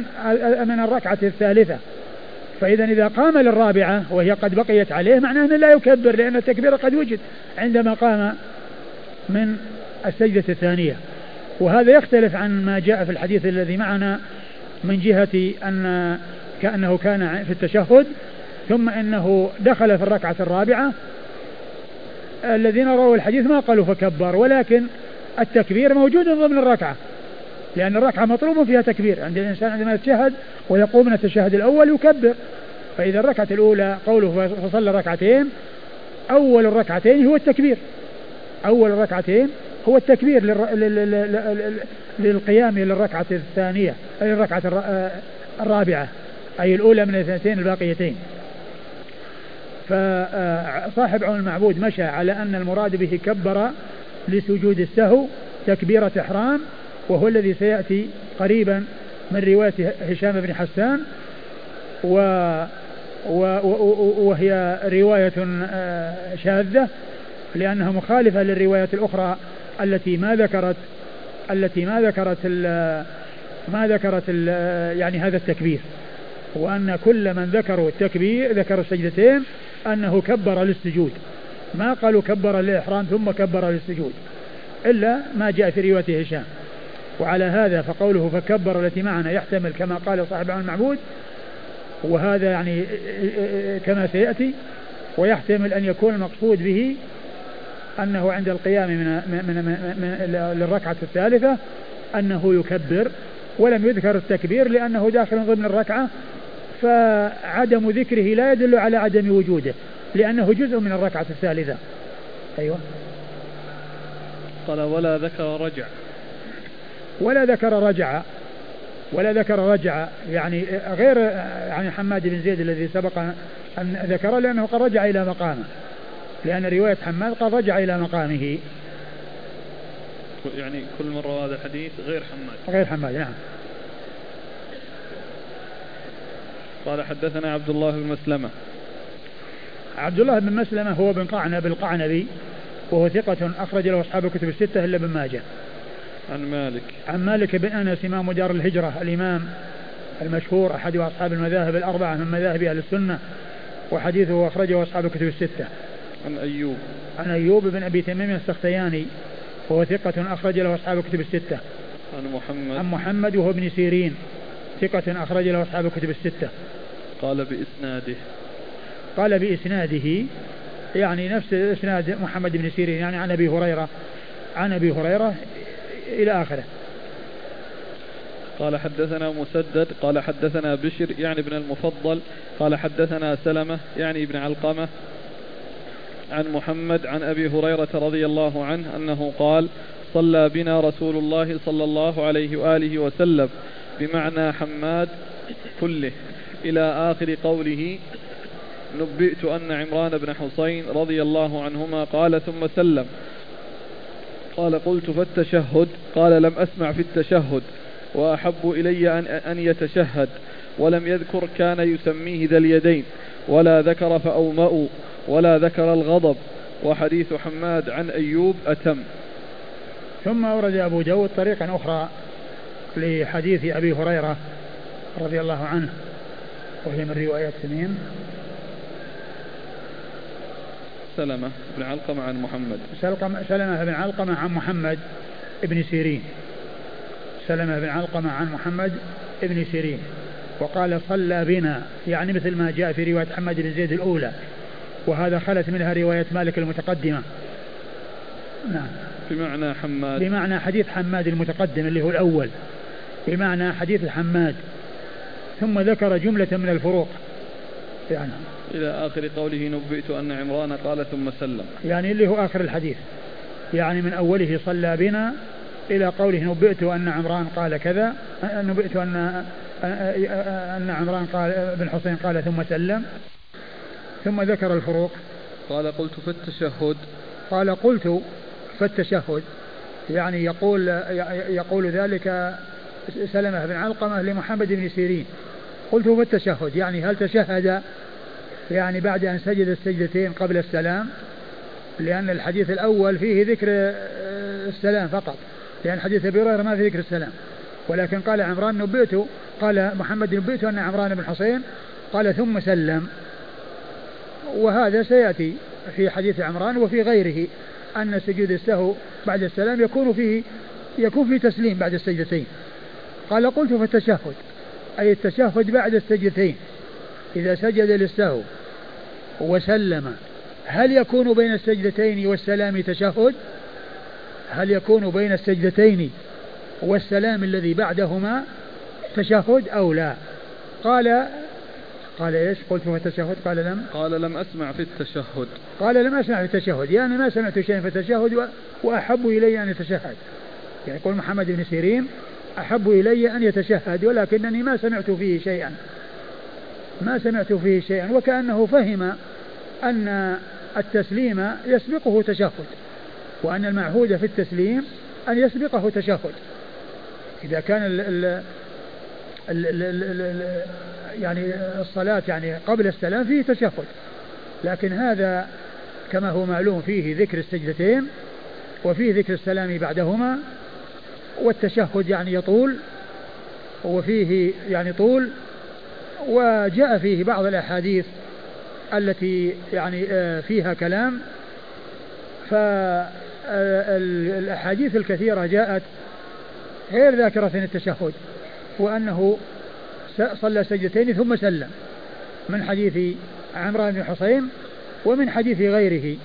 من الركعة الثالثة. فإذا إذا قام للرابعة وهي قد بقيت عليه معناه أنه لا يكبر لأن التكبير قد وجد عندما قام من السجدة الثانية. وهذا يختلف عن ما جاء في الحديث الذي معنا من جهة أن كأنه كان في التشهد ثم إنه دخل في الركعة الرابعة. الذين رووا الحديث ما قالوا فكبر ولكن التكبير موجود ضمن الركعة لأن الركعة مطلوب فيها تكبير. عند الإنسان عندما يتشهد ويقوم من التشهد الأول يكبر فإذا الركعة الأولى قوله فصلى ركعتين أول الركعتين هو التكبير. أول الركعتين هو التكبير للقيام للركعة الثانية أي الركعة الرابعة أي الأولى من الاثنتين الباقيتين. فصاحب عون المعبود مشى على أن المراد به كبر لسجود السهو تكبيرة إحرام وهو الذي سيأتي قريبا من رواية هشام بن حسان و وهي رواية آه، شاذة لأنها مخالفة للروايات الأخرى التي ما ذكرت التي ما ذكرت ما ذكرت يعني هذا التكبير. وأن كل من ذكروا التكبير ذكر السجدتين أنه كبر للسجود. ما قالوا كبر للإحرام ثم كبر للسجود إلا ما جاء في رواية هشام. وعلى هذا فقوله فكبر التي معنا يحتمل كما قال صاحب عن المعبود. وهذا يعني كما سيأتي. ويحتمل أن يكون المقصود به أنه عند القيام من, من, من, من للركعة الثالثة أنه يكبر ولم يذكر التكبير لأنه داخل ضمن الركعة فعدم ذكره لا يدل على عدم وجوده لأنه جزء من الركعة الثالثة. أيوة. قال ولا ذكر رجع. ولا ذكر رجع. ولا ذكر رجع. يعني غير يعني حماد بن زيد الذي سبق أن ذكر لأنه قد رجع إلى مقامه. لأن رواية حماد قد رجع إلى مقامه. يعني كل مرة هذا الحديث غير حماد. غير حماد نعم. قال حدثنا عبد الله بن مسلمة. عبد الله بن مسلمة هو بن قعنب القعنبي وهو ثقة أخرج له أصحاب الكتب الستة إلا بن ماجه. عن مالك. عن مالك بن أنس إمام دار الهجرة الإمام المشهور أحد أصحاب المذاهب الأربعة من مذاهب أهل السنة وحديثه أخرجه أصحاب الكتب الستة. عن أيوب. عن أيوب بن أبي تميم السختياني وهو ثقة أخرج له أصحاب الكتب الستة. عن محمد. عن محمد وهو ابن سيرين ثقة أخرج له أصحاب الكتب الستة. قال بإسناده. قال بإسناده يعني نفس إسناد محمد بن سيرين يعني عن أبي هريرة عن أبي هريرة إلى آخره. قال حدثنا مسدد قال حدثنا بشر يعني ابن المفضل قال حدثنا سلمة يعني ابن علقمة عن محمد عن أبي هريرة رضي الله عنه أنه قال صلى بنا رسول الله صلى الله عليه وآله وسلم بمعنى حماد كله. إلى آخر قوله نبئت أن عمران بن حسين رضي الله عنهما قال ثم سلم. قال قلت فالتشهد. قال لم أسمع في التشهد وأحب إلي أن, أن يتشهد ولم يذكر كان يسميه ذا اليدين ولا ذكر فأومأوا ولا ذكر الغضب. وحديث حماد عن أيوب أتم. ثم أورد أبو داود طريقا أخرى لحديث أبي هريرة رضي الله عنه وهي من رواية سمين. سلمة بن علقمة عن محمد. سلمة بن علقمة عن محمد ابن سيرين. سلمة بن علقمة عن محمد ابن سيرين. وقال صلى بنا يعني مثل ما جاء في رواية محمد بن زيد الأولى. وهذا خلت منها رواية مالك المتقدمة. نعم. بمعنى حماد. بمعنى حديث حماد المتقدم اللي هو الأول. بمعنى حديث حماد. ثم ذكر جملة من الفروق. يعني إلى آخر قوله نبئت أن عمران قال ثم سلم. يعني اللي هو آخر الحديث. يعني من أوله صلى بنا إلى قوله نبئت أن عمران قال كذا نبئت أن أن عمران قال بن حسين قال ثم سلم. ثم ذكر الفروق. قال قلت في التشهد. قال قلت في التشهد. يعني يقول يقول ذلك سلمة بن علقمة لمحمد بن سيرين. قلت في التشهد. يعني هل تشهد يعني بعد أن سجد السجدتين قبل السلام؟ لأن الحديث الأول فيه ذكر السلام فقط. لأن حديث أبي هريرة ما في ذكر السلام. ولكن قال عمران نبئت قال محمد نبئت أن عمران بن حصين. قال ثم سلم. وهذا سيأتي في حديث عمران وفي غيره أن سجود السهو بعد السلام يكون فيه يكون فيه تسليم بعد السجدتين. قال قلت في التشهد أي التشهد بعد السجدتين. إذا سجد للسهو وسلم هل يكون بين السجدتين والسلام تشهد؟ هل يكون بين السجدتين والسلام الذي بعدهما تشهد أو لا؟ قال قال إيش؟ قلت في التشهد؟ قال لم؟ قال لم أسمع في التشهد. قال لم أسمع في التشهد. يعني ما سمعت شيئا في التشهد وأحب إلي أن يتشهد. يعني يقول محمد بن سيرين أحب إلي أن يتشهد ولكنني ما سمعت فيه شيئا. ما سمعت فيه شيئا. وكأنه فهم أن التسليم يسبقه تشهد وأن المعهود في التسليم أن يسبقه تشهد. إذا كان ال ال ال ال ال يعني الصلاة يعني قبل السلام فيه تشهد. لكن هذا كما هو معلوم فيه ذكر السجدتين وفيه ذكر السلام بعدهما والتشهد يعني يطول وفيه يعني طول وجاء فيه بعض الأحاديث التي يعني آه، فيها كلام. فالأحاديث الكثيرة جاءت غير ذاكرة التشهد. وأنه صلى سجدتين ثم سلم من حديث عمران بن حصين ومن حديث غيره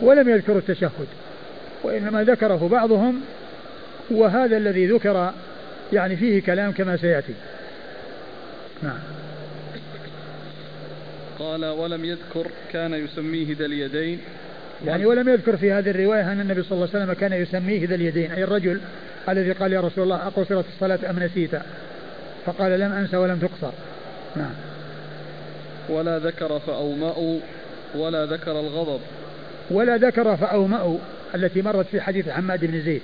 ولم يذكروا التشهد وإنما ذكره بعضهم وهذا الذي ذكر يعني فيه كلام كما سيأتي. نعم. قال ولم يذكر كان يسميه ذا اليدين. يعني ولم يذكر في هذه الرواية أن النبي صلى الله عليه وسلم كان يسميه ذا اليدين أي الرجل الذي قال يا رسول الله أقصرت الصلاة أم نسيت؟ فقال لم أنس ولم تقصر. نعم. ولا ذكر فأومأوا ولا ذكر الغضب. ولا ذكر فأومأوا التي مرت في حديث حماد بن زيد.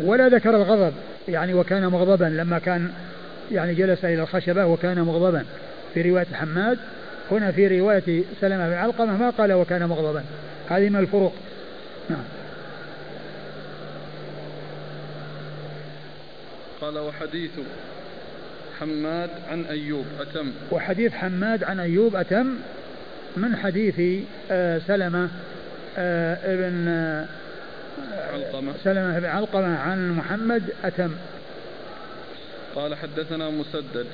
ولا ذكر الغضب يعني وكان مغضبا لما كان يعني جلس إلى الخشبة وكان مغضبا. في رواية حماد هنا في رواية سلمة بن علقمة ما قال وكان مغضبا. هذه من الفروق. نعم. قال وحديث حماد عن أيوب أتم. وحديث حماد عن أيوب أتم من حديث آه سلمة آه ابن آه علقمة. سلمة بن علقمة عن محمد أتم. قال حدثنا مسدد.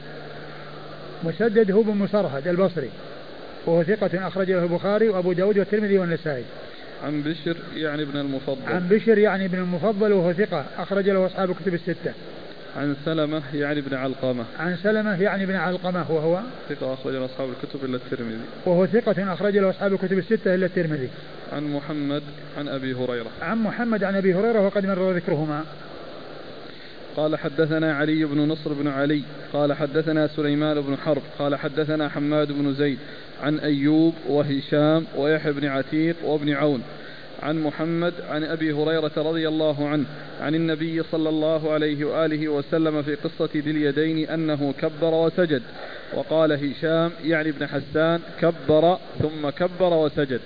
مسدد هو بن مسرهد البصري وهو ثقة أخرج له البخاري وأبو داود والترمذي والنسائي. عن بشر يعني ابن المفضل. عن بشر يعني ابن المفضل وهو ثقة أخرج له أصحاب الكتب الستة. عن سلمة يعني ابن علقمة. عن سلمة يعني ابن علقمة وهو؟ ثقة أخرج له أصحاب الكتب إلا الترمذي. وهو ثقة أخرج له أصحاب الكتب الستة إلا الترمذي. عن محمد عن أبي هريرة. عن محمد عن أبي هريرة وقد مر ذكرهما. قال حدثنا علي بن نصر بن علي قال حدثنا سليمان بن حرب قال حدثنا حماد بن زيد عن أيوب وهشام ويحيى بن عتيق وابن عون عن محمد عن أبي هريرة رضي الله عنه عن النبي صلى الله عليه وآله وسلم في قصة ذي اليدين أنه كبر وسجد. وقال هشام يعني ابن حسان كبر ثم كبر وسجد.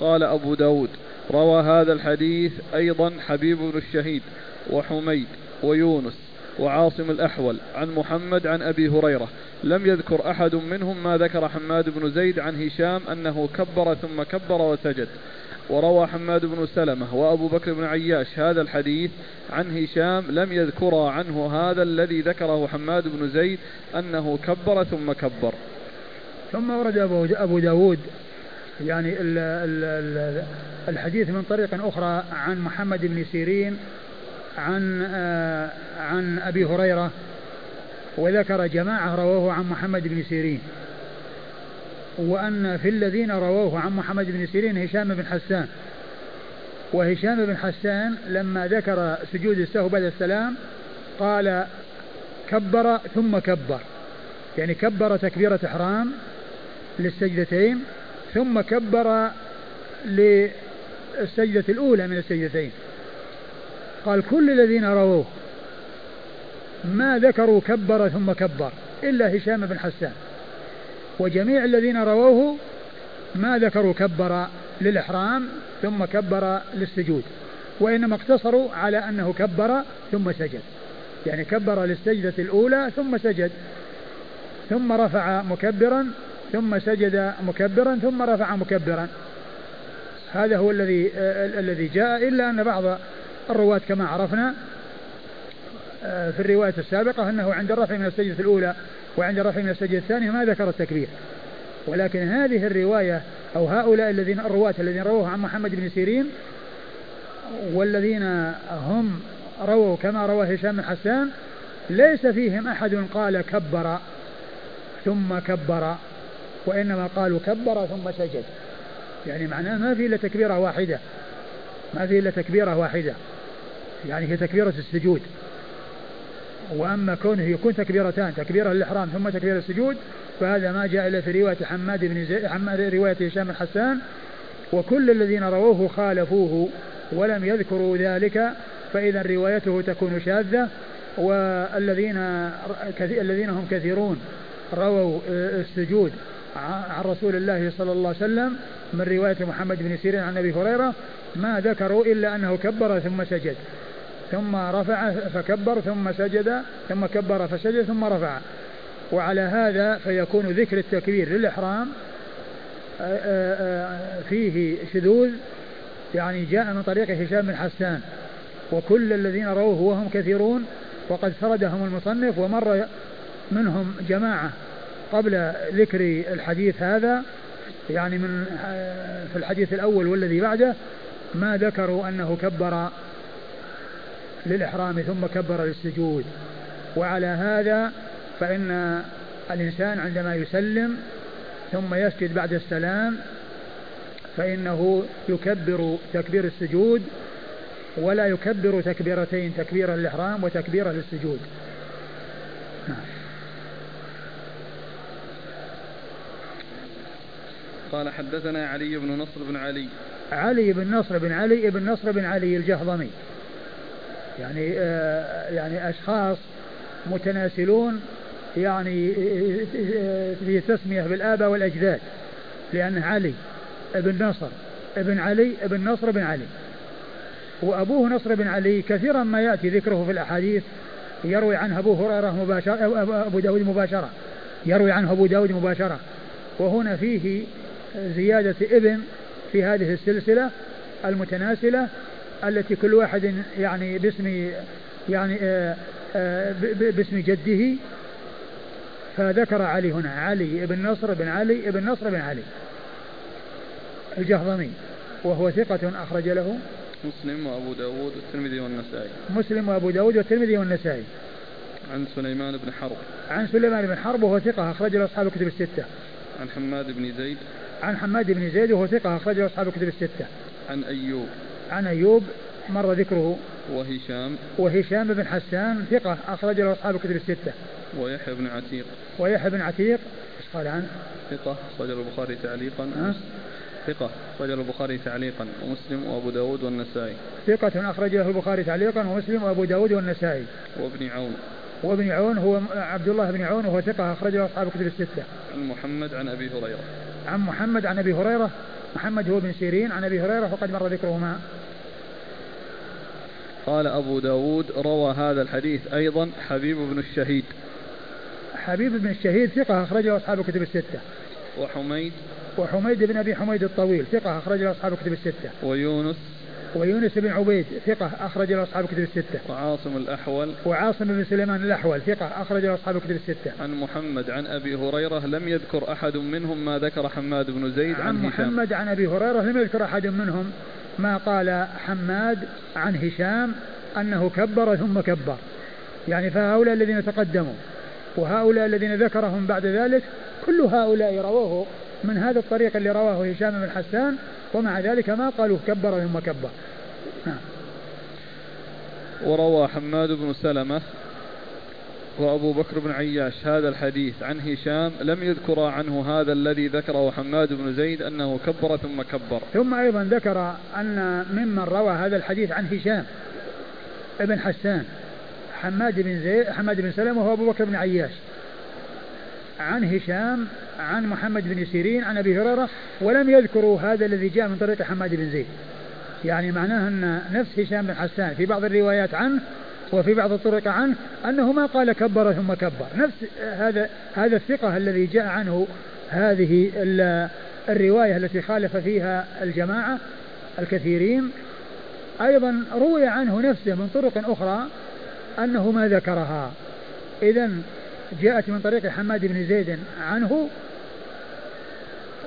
قال أبو داود روى هذا الحديث أيضا حبيب بن الشهيد وحميد ويونس وعاصم الأحول عن محمد عن أبي هريرة. لم يذكر أحد منهم ما ذكر حماد بن زيد عن هشام أنه كبر ثم كبر وسجد. وروى حماد بن سلمة وأبو بكر بن عياش هذا الحديث عن هشام لم يذكرا عنه هذا الذي ذكره حماد بن زيد أنه كبر ثم كبر. ثم ورد أبو, داود يعني ال ال الحديث من طريق أخرى عن محمد بن سيرين عن آه عن أبي هريرة وذكر جماعة رووه عن محمد بن سيرين. وأن في الذين رووه عن محمد بن سيرين هشام بن حسان. وهشام بن حسان لما ذكر سجود السهو بعد السلام قال كبر ثم كبر. يعني كبر تكبيرة إحرام للسجدتين ثم كبر للسجدة الأولى من السجدتين. قال كل الذين رووه ما ذكروا كبر ثم كبر إلا هشام بن حسان. وجميع الذين رووه ما ذكروا كبر للإحرام ثم كبر للسجود وإنما اقتصروا على أنه كبر ثم سجد. يعني كبر للسجدة الأولى ثم سجد ثم رفع مكبرا ثم سجد مكبرا ثم رفع مكبرا. هذا هو الذي الذي جاء إلا أن بعض الرواة كما عرفنا في الرواية السابقة أنه عند الرفع من السجدة الأولى وعند الرفع من السجدة الثانية ما ذكر التكبير. ولكن هذه الرواية أو هؤلاء الذين الرواة الذين رووه عن محمد بن سيرين والذين هم رووا كما روى هشام بن حسان ليس فيهم أحد قال كبر ثم كبر وإنما قالوا كبر ثم سجد. يعني معناه ما في إلا تكبيرة واحدة. ما في إلا تكبيرة واحدة. يعني هي تكبيرة السجود. وأما كونه يكون تكبيرتان تكبيرة للإحرام ثم تكبيرة السجود فهذا ما جاء إلا في رواية حماد بن زيد حماد رواية هشام بن حسان وكل الذين رووه خالفوه ولم يذكروا ذلك فإذا روايته تكون شاذة والذين الذين هم كثيرون رووا السجود عن رسول الله صلى الله عليه وسلم من رواية محمد بن سيرين عن أبي هريرة ما ذكروا إلا أنه كبر ثم سجد. ثم رفع فكبر ثم سجد ثم كبر فسجد ثم رفع. وعلى هذا فيكون ذكر التكبير للإحرام فيه شذوذ يعني جاء من طريق هشام بن حسان. وكل الذين رووه وهم كثيرون وقد سردهم المصنف ومر منهم جماعة قبل ذكر الحديث هذا يعني من في الحديث الأول والذي بعده ما ذكروا أنه كبر للإحرام ثم كبر للسجود. وعلى هذا فإن الإنسان عندما يسلم ثم يسجد بعد السلام فإنه يكبر تكبير السجود ولا يكبر تكبيرتين تكبيرا للإحرام وتكبيرا للسجود. نعم. قال حدثنا علي بن نصر بن علي. علي بن نصر بن علي بن نصر بن علي الجهضمي. يعني آه يعني أشخاص متناسلون يعني في تسمية بالآباء والأجداد لأنه علي ابن نصر ابن علي ابن نصر بن علي وأبوه نصر بن علي كثيرا ما يأتي ذكره في الأحاديث يروي عنه أبو هريرة مباشرة أبو داود مباشرة يروي عنه أبو داود مباشرة. وهنا فيه زيادة ابن في هذه السلسلة المتناسلة التي كل واحد يعني باسم يعني آه، آه، باسم جده فذكر علي هنا علي بن نصر بن علي بن نصر بن علي الجهضمي وهو ثقة أخرج له مسلم وأبو داود والترمذي والنسائي. مسلم وأبو داود والترمذي والنسائي. عن سليمان بن حرب. عن سليمان بن حرب وهو ثقة أخرج له أصحاب الكتب الستة. عن حماد بن زيد. عن حماد بن زيد وهو ثقة أخرج له أصحاب الكتب الستة. عن أيوب. عن أيوب مر ذكره. وهشام. وهشام بن حسان ثقة أخرج له أصحاب الكتب الستة. ويحيى بن عتيق. ويحيى بن عتيق إيش قال عنه؟ ثقة أخرج البخاري تعليقا. أه؟ ثقة أخرج البخاري تعليقا. ومسلم وأبو داود والنسائي. ثقة أخرج له البخاري تعليقا. ومسلم وأبو داود والنسائي. وابن عون. وابن عون هو عبد الله بن عون وهو ثقة أخرج له أصحاب الكتب الستة. عن محمد عن أبي هريرة. عن محمد عن أبي هريرة. محمد هو بن سيرين عن أبي هريرة وقد مر ذكرهما. قال أبو داود روى هذا الحديث أيضا حبيب بن الشهيد حبيب بن الشهيد ثقة أخرجه أصحاب الكتب الستة وحميد وحميد بن أبي حميد الطويل ثقة أخرجه أصحاب الكتب الستة ويونس ويونس بن عبيد ثقة أخرج له أصحاب الكتب الستة. وعاصم الأحول. وعاصم بن سليمان الأحول ثقة أخرج له أصحاب الكتب الستة. عن محمد عن أبي هريرة لم يذكر أحد منهم ما ذكر حماد بن زيد عن, عن هشام. محمد عن أبي هريرة لم يذكر أحد منهم ما قال حماد عن هشام أنه كبر ثم كبر. يعني فهؤلاء الذين تقدموا وهؤلاء الذين ذكرهم بعد ذلك كل هؤلاء رووه من هذا الطريق اللي رواه هشام بن حسان ومع ذلك ما قالوا كبر ثم كبر نعم. وروى حماد بن سلمة وأبو بكر بن عياش هذا الحديث عن هشام لم يذكر عنه هذا الذي ذكره حماد بن زيد أنه كبر ثم كبر ثم أيضا ذكر أن ممن روى هذا الحديث عن هشام ابن حسان حماد بن زيد حماد بن سلمة وهو أبو بكر بن عياش عن هشام عن محمد بن سيرين عن أبي هريرة ولم يذكروا هذا الذي جاء من طريق حماد بن زيد. يعني معناه أن نفس هشام بن حسان في بعض الروايات عنه وفي بعض الطرق عنه انه ما قال كبر ثم كبر، نفس هذا هذا الثقة الذي جاء عنه هذه الرواية التي خالف فيها الجماعة الكثيرين. أيضا روي عنه نفسه من طرق أخرى أنه ما ذكرها. اذا جاءت من طريق حماد بن زيد عنه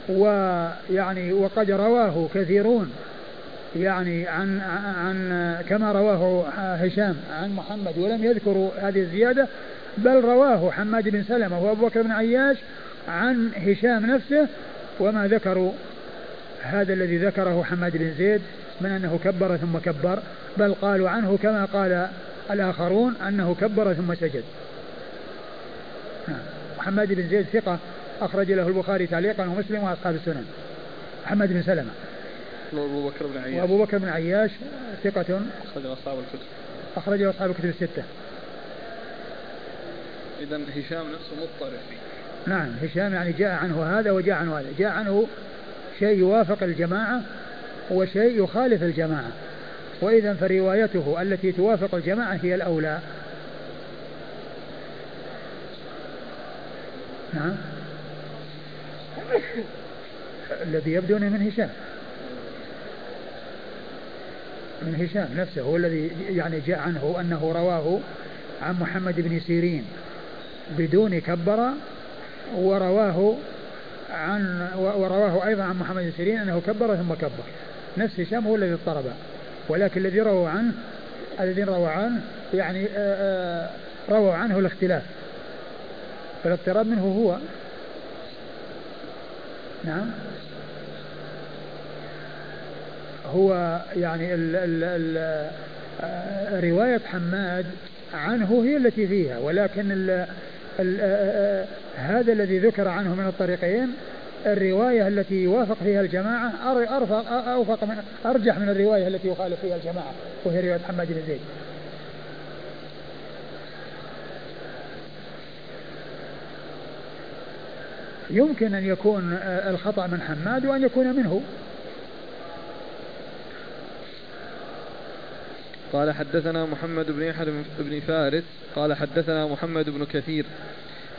ويعني وقد رواه كثيرون. يعني عن عن كما رواه هشام عن محمد ولم يذكروا هذه الزيادة بل رواه حماد بن سلمة وأبو بكر بن عياش عن هشام نفسه وما ذكروا هذا الذي ذكره حماد بن زيد من أنه كبر ثم كبر بل قالوا عنه كما قال الآخرون أنه كبر ثم سجد. محمد بن زيد ثقة أخرج له البخاري تعليقا ومسلم وأصحاب السنن. محمد بن سلمة. وأبو بكر بن عياش. وأبو بكر بن عياش ثقة. أخرج أصحاب الكتب. أخرج أصحاب الكتب الستة. إذا هشام نفسه مضطرب فيه. نعم هشام يعني جاء عنه هذا وجاء عنه هذا. جاء عنه شيء يوافق الجماعة وشيء يخالف الجماعة. وإذا فروايته التي توافق الجماعة هي الأولى. نعم. الذي يبدو من هشام. من هشام نفسه هو الذي يعني جاء عنه أنه رواه عن محمد بن سيرين بدون كبر ورواه عن ورواه أيضا عن محمد بن سيرين أنه كبر ثم كبر. نفس هشام هو الذي اضطرب ولكن الذي رووا عنه الذين رووا عنه يعني آه، آه، رووا عنه الاختلاف. فالاضطراب منه هو. نعم. هو يعني ال ال ال آه، رواية حماد عنه هي التي فيها ولكن ال ال آه، هذا الذي ذكر عنه من الطريقين الرواية التي يوافق فيها الجماعة أوفق من أرجح من الرواية التي يخالف فيها الجماعة وهي رواية حماد بن زيد. يمكن أن يكون الخطأ من حماد وأن يكون منه. قال حدثنا محمد بن يحيى بن فارس قال حدثنا محمد بن كثير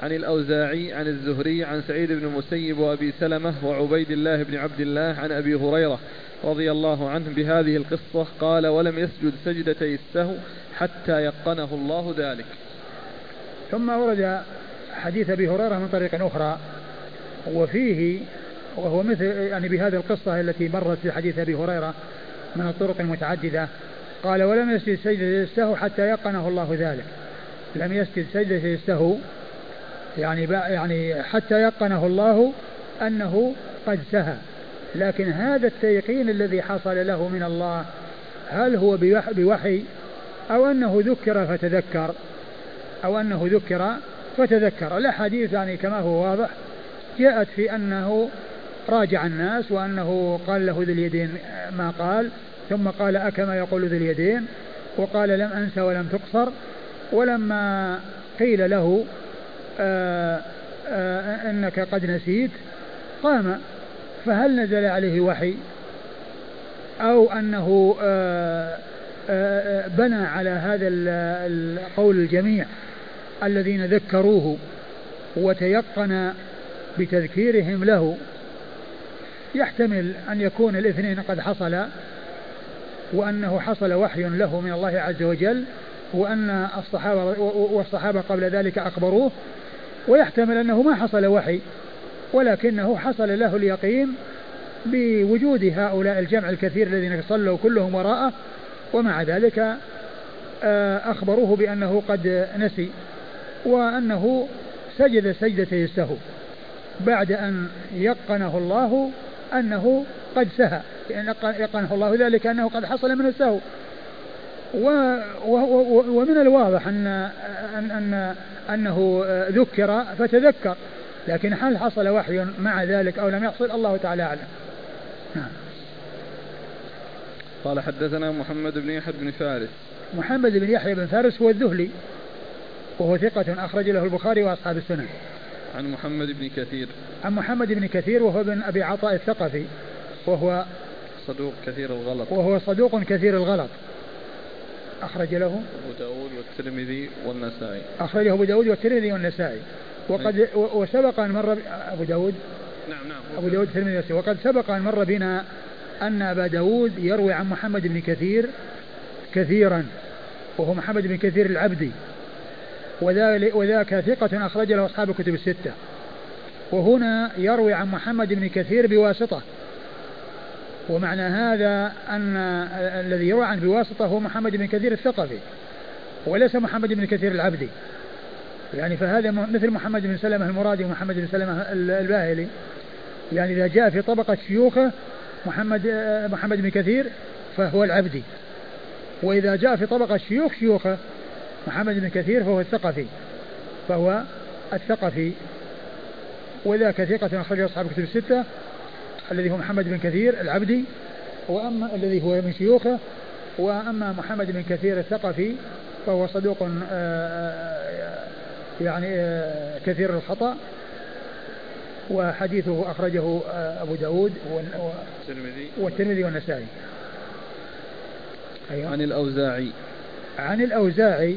عن الأوزاعي عن الزهري عن سعيد بن المسيب وأبي سلمة وعبيد الله بن عبد الله عن أبي هريرة رضي الله عنه بهذه القصة قال ولم يسجد سجدتي السهو حتى يقنه الله ذلك. ثم ورد حديث أبي هريرة من طريق أخرى وفيه وهو مثل يعني بهذه القصة التي مرت في حديث أبي هريرة من الطرق المتعددة قال ولم يسجد سجدة السهو حتى يقنه الله ذلك. لم يسجد سجدة السهو يعني يعني حتى يقنه الله أنه قد سهى. لكن هذا التيقين الذي حصل له من الله هل هو بوحي أو أنه ذكر فتذكر؟ أو أنه ذكر فتذكر. الأحاديث يعني كما هو واضح جاءت في أنه راجع الناس وأنه قال له ذي اليدين ما قال. ثم قال أكما يقول ذي اليدين وقال لم أنس ولم تقصر ولما قيل له آآ آه، آآ آه، إنك قد نسيت قام فهل نزل عليه وحي؟ أو أنه آآ آه، بنى على هذا القول الجميع الذين ذكروه وتيقن بتذكيرهم له. يحتمل أن يكون الاثنين قد حصل وأنه حصل وحي له من الله عز وجل وأن الصحابة والصحابة قبل ذلك أخبروه ويحتمل أنه ما حصل وحي ولكنه حصل له اليقين بوجود هؤلاء الجمع الكثير الذين صلوا كلهم وراءه ومع ذلك آه، أخبروه بأنه قد نسي وأنه سجد سجدتي السهو بعد أن يقنه الله أنه قد سهى يعني يقنه الله ذلك أنه قد حصل من السهو. و و و ومن الواضح أن, أن, أن أنه ذكر فتذكر لكن هل حصل وحي مع ذلك أو لم يحصل؟ الله تعالى أعلم. نعم. قال حدثنا محمد بن يحيى بن فارس. محمد بن يحيى بن فارس هو الذهلي وهو ثقة أخرج له البخاري وأصحاب السنن. عن محمد بن كثير. عن محمد بن كثير وهو ابن أبي عطاء الثقفي. وهو صدوق كثير الغلط. وهو صدوق كثير الغلط. أخرج له أبو داود والترمذي والنسائي. أخرجه أبو داود والترمذي والنسائي. وقد وسبق أن مر أبو داود؟ نعم نعم. أبو داود والترمذي وقد سبق أن مر بنا أن أبا داود يروي عن محمد بن كثير كثيرا وهو محمد بن كثير العبدي. وذاك ثقة أخرج له أصحاب الكتب الستة. وهنا يروي عن محمد بن كثير بواسطة. ومعنى هذا أن الذي يروى عنه بواسطة هو محمد بن كثير الثقفي وليس محمد بن كثير العبدي. يعني فهذا مثل محمد بن سلمة المرادي ومحمد بن سلمة الباهلي. يعني إذا جاء في طبقة شيوخه محمد محمد بن كثير فهو العبدي. وإذا جاء في طبقة شيوخ شيوخه محمد بن كثير فهو الثقفي فهو الثقفي. وذاك ثقة أخرجه أصحاب الكتب الستة. الذي هو محمد بن كثير العبدي وأما الذي هو من شيوخه وأما محمد بن كثير الثقفي فهو صدوق آه، آه، يعني آه، كثير الخطأ وحديثه أخرجه أبو داود والترمذي. والنسائي. أيوة. عن الأوزاعي. عن الأوزاعي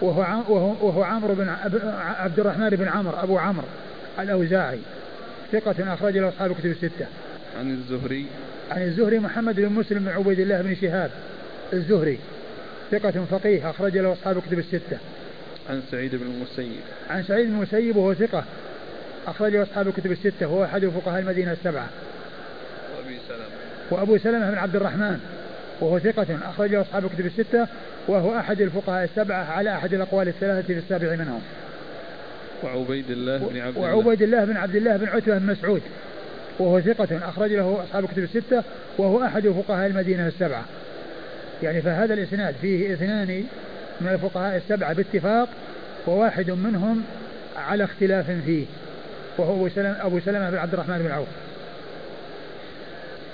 وهو وهو, وهو عمرو بن عبد الرحمن بن عمرو أبو عمرو الأوزاعي. ثقة أخرج له أصحاب الكتب الستة. عن الزهري عن الزهري محمد بن مسلم بن عبيد الله بن شهاب الزهري ثقة فقيه أخرج له أصحاب الكتب الستة. عن سعيد بن المسيب عن سعيد بن المسيب وهو ثقة أخرج له أصحاب الكتب الستة وهو أحد فقهاء المدينة السبعة. وأبي سلمة وأبو سلمة بن عبد الرحمن وهو ثقة أخرجه أصحاب الكتب الستة وهو أحد الفقهاء السبعة على أحد الأقوال الثلاثة في السابع منهم. وعبيد الله بن عبد الله. وعبيد الله بن عبد الله بن عتبة بن مسعود وهو ثقة أخرج له أصحاب الكتب الستة وهو أحد فقهاء المدينة السبعة. يعني فهذا الإسناد فيه اثنان من الفقهاء السبعة باتفاق وواحد منهم على اختلاف فيه وهو أبو سلمة, أبو سلمة بن عبد الرحمن بن عوف.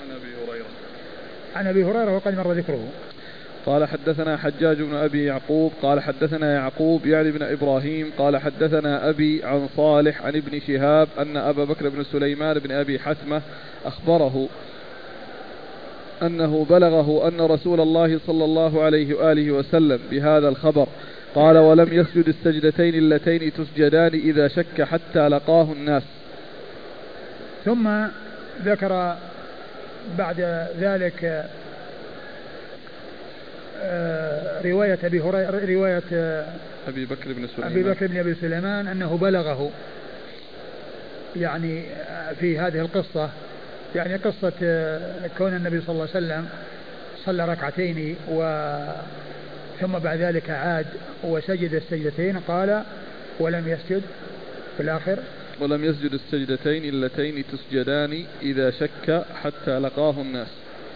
عن أبي هريرة. عن أبي هريرة وقد مر ذكره. قال حدثنا حجاج بن أبي يعقوب قال حدثنا يعقوب يعني بن إبراهيم قال حدثنا أبي عن صالح عن ابن شهاب أن أبا بكر بن سليمان بن أبي حثمة أخبره أنه بلغه أن رسول الله صلى الله عليه وآله وسلم بهذا الخبر. قال ولم يسجد السجدتين اللتين تسجدان إذا شك حتى لقاه الناس. ثم ذكر بعد ذلك رواية أبي هريرة رواية آه، أبي بكر بن سليمان. أبي بكر بن أبي سليمان أنه بلغه. يعني آه، في هذه القصة يعني قصة كون النبي صلى الله عليه وسلم صلى ركعتين و ثم بعد ذلك عاد وسجد السجدتين قال ولم يسجد في الآخر؟ ولم يسجد السجدتين اللتين تسجدان إذا شك حتى لقاه الناس.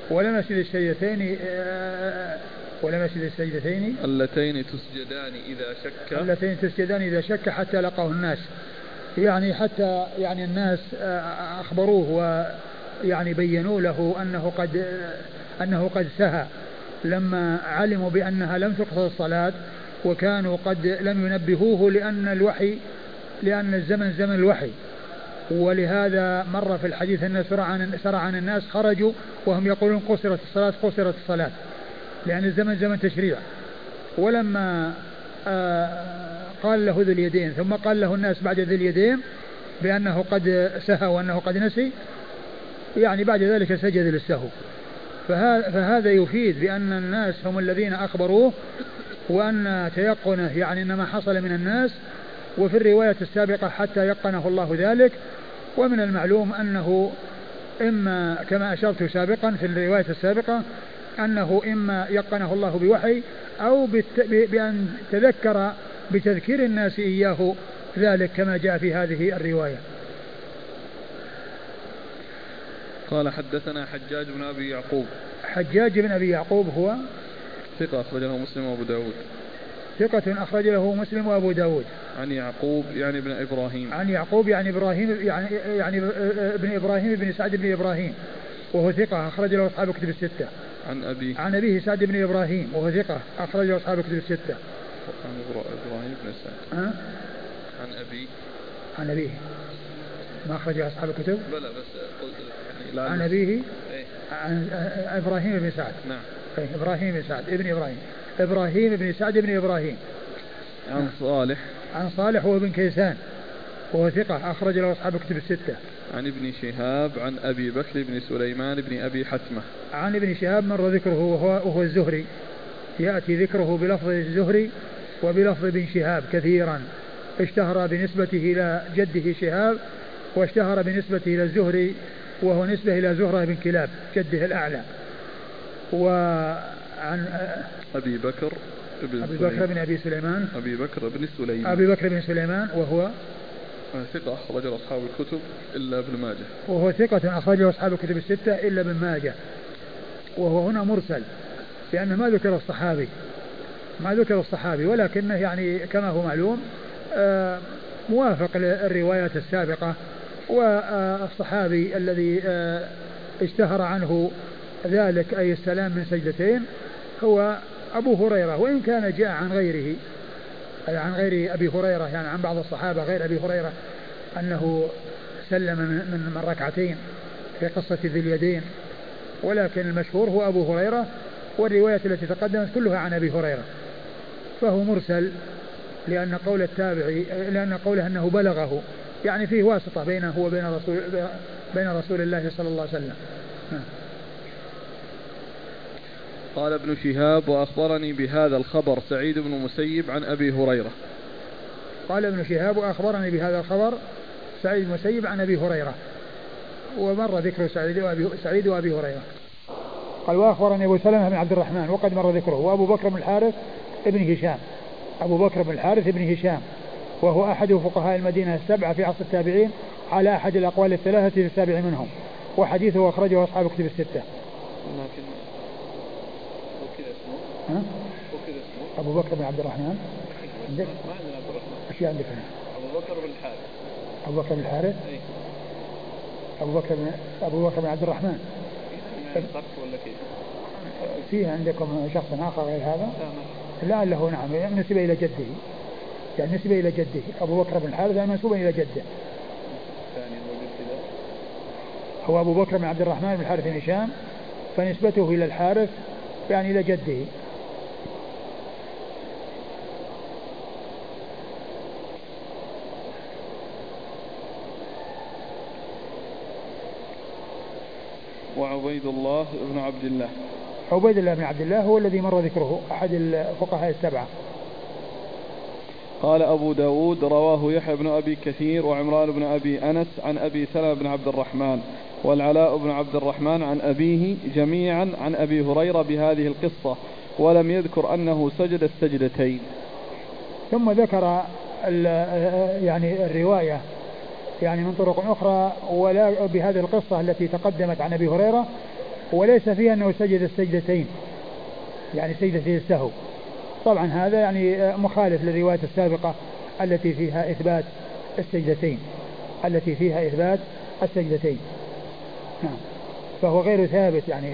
ولم يسجد السجدتين ولم يسجد السجدتين؟ اللتين تسجدان إذا شك. اللتين تسجدان إذا شك حتى لقاه الناس. يعني حتى يعني الناس آه، أخبروه ويعني بينوا له أنه قد أنه قد سهى. لما علموا بأنها لم تقصد الصلاة وكانوا قد لم ينبهوه لأن الوحي لأن الزمن زمن الوحي. ولهذا مر في الحديث أن سرعان الناس خرجوا وهم يقولون قصرت الصلاة قصرت الصلاة. لأن الزمن زمن تشريع. ولما آه، قال له ذو اليدين ثم قال له الناس بعد ذي اليدين بأنه قد سهى وأنه قد نسي يعني بعد ذلك سجد للسهو. فهذا يفيد بأن الناس هم الذين أخبروه وأن تيقنه يعني إنما حصل من الناس. وفي الرواية السابقة حتى يقنه الله ذلك. ومن المعلوم أنه إما كما أشرت سابقا في الرواية السابقة أنه إما يقنه الله بوحي أو بأن تذكر بتذكير الناس إياه ذلك كما جاء في هذه الرواية. قال حدثنا حجاج بن أبي يعقوب. حجاج بن أبي يعقوب هو ثقة أخرج له مسلم وأبو داود. ثقة أخرج له مسلم وأبو داود. عن يعقوب يعني ابن إبراهيم. عن يعقوب يعني إبراهيم يعني يعني ابن إبراهيم بن سعد بن إبراهيم وهو ثقة أخرج له أصحاب كتب الستة. عن أبي عن أبيه سعد بن إبراهيم وهو ثقة أخرج له أصحاب كتب الستة. عن إبراهيم بن سعد. ها؟ عن أبي عن أبيه. ما أخرج أصحاب الكتب؟ بلى بس قلت يعني عن أبيه؟ إيه؟ عن إبراهيم بن سعد. نعم. إيه إبراهيم بن سعد ابن إبراهيم. إبراهيم بن سعد بن إبراهيم. عن صالح. عن صالح وابن كيسان وهو ثقة أخرج له أصحاب الكتب الستة. عن ابن شهاب عن أبي بكر بن سليمان بن أبي حتمة. عن ابن شهاب مر ذكره وهو, وهو الزهري. يأتي ذكره بلفظ الزهري وبلفظ ابن شهاب كثيرا. اشتهر بنسبته إلى جده شهاب واشتهر بنسبته إلى الزهري وهو نسبة إلى زهرة بن كلاب جده الأعلى. وعن أبي بكر بن أبي بكر بن أبي سليمان. أبي بكر بن سليمان. أبي بكر بن سليمان وهو ثقة أخرج أصحاب الكتب إلا ابن ماجه. وهو ثقة أخرجه أصحاب الكتب الستة إلا ابن ماجه. وهو هنا مرسل لأنه ما ذكر الصحابي ما ذكر الصحابي ولكنه يعني كما هو معلوم آه، موافق للروايات السابقة. والصحابي الذي آه، اشتهر عنه ذلك أي السلام من سجدتين هو أبو هريرة وإن كان جاء عن غيره. عن غير أبي هريرة يعني عن بعض الصحابة غير أبي هريرة أنه سلم من, من ركعتين في قصة ذي اليدين. ولكن المشهور هو أبو هريرة والرواية التي تقدمت كلها عن أبي هريرة. فهو مرسل لأن قول التابعي لأن قوله أنه بلغه يعني فيه واسطة بينه وبين رسول بين رسول الله صلى الله عليه وسلم. نعم. قال ابن شهاب وأخبرني بهذا الخبر سعيد بن مسيب عن أبي هريرة. قال ابن شهاب وأخبرني بهذا الخبر سعيد بن مسيب عن أبي هريرة. ومر ذكر سعيد وأبي, سعيد وأبي هريرة. قال وأخبرني أبو سلمة بن عبد الرحمن وقد مر ذكره وأبو بكر بن الحارث ابن هشام. أبو بكر بن الحارث بن هشام وهو أحد فقهاء المدينة السبعة في عصر التابعين على أحد الأقوال الثلاثة في السابع منهم وحديثه أخرجه أصحاب كتب الستة. لكن ها؟ أبو بكر بن عبد الرحمن عندك؟ ما عندنا عبد الرحمن إيش عندك هنا؟ أبو بكر بن الحارث أبو بكر بن الحارث؟ أي أبو بكر بن أبو بكر بن عبد الرحمن ولا كيف؟ فيه عندكم شخص آخر غير هذا؟ لا لا له نعم نسب إلى جده يعني نسب إلى جده أبو بكر بن الحارث منسوب إلى جده هو أبو بكر بن عبد الرحمن بن الحارث بن هشام فنسبته إلى الحارث يعني إلى جده وعبيد الله بن عبد الله عبيد الله بن عبد الله هو الذي مر ذكره أحد الفقهاء السبعة. قال أبو داود رواه يحيى بن أبي كثير وعمران بن أبي أنس عن أبي سلمة بن عبد الرحمن والعلاء بن عبد الرحمن عن أبيه جميعا عن أبي هريرة بهذه القصة ولم يذكر أنه سجد السجدتين. ثم ذكر يعني الرواية يعني من طرق أخرى ولا بهذه القصة التي تقدمت عن أبي هريرة وليس فيها أنه سجد السجدتين يعني سجدتي السهو. طبعا هذا يعني مخالف للرواية السابقة التي فيها إثبات السجدتين التي فيها إثبات السجدتين. نعم. فهو غير ثابت يعني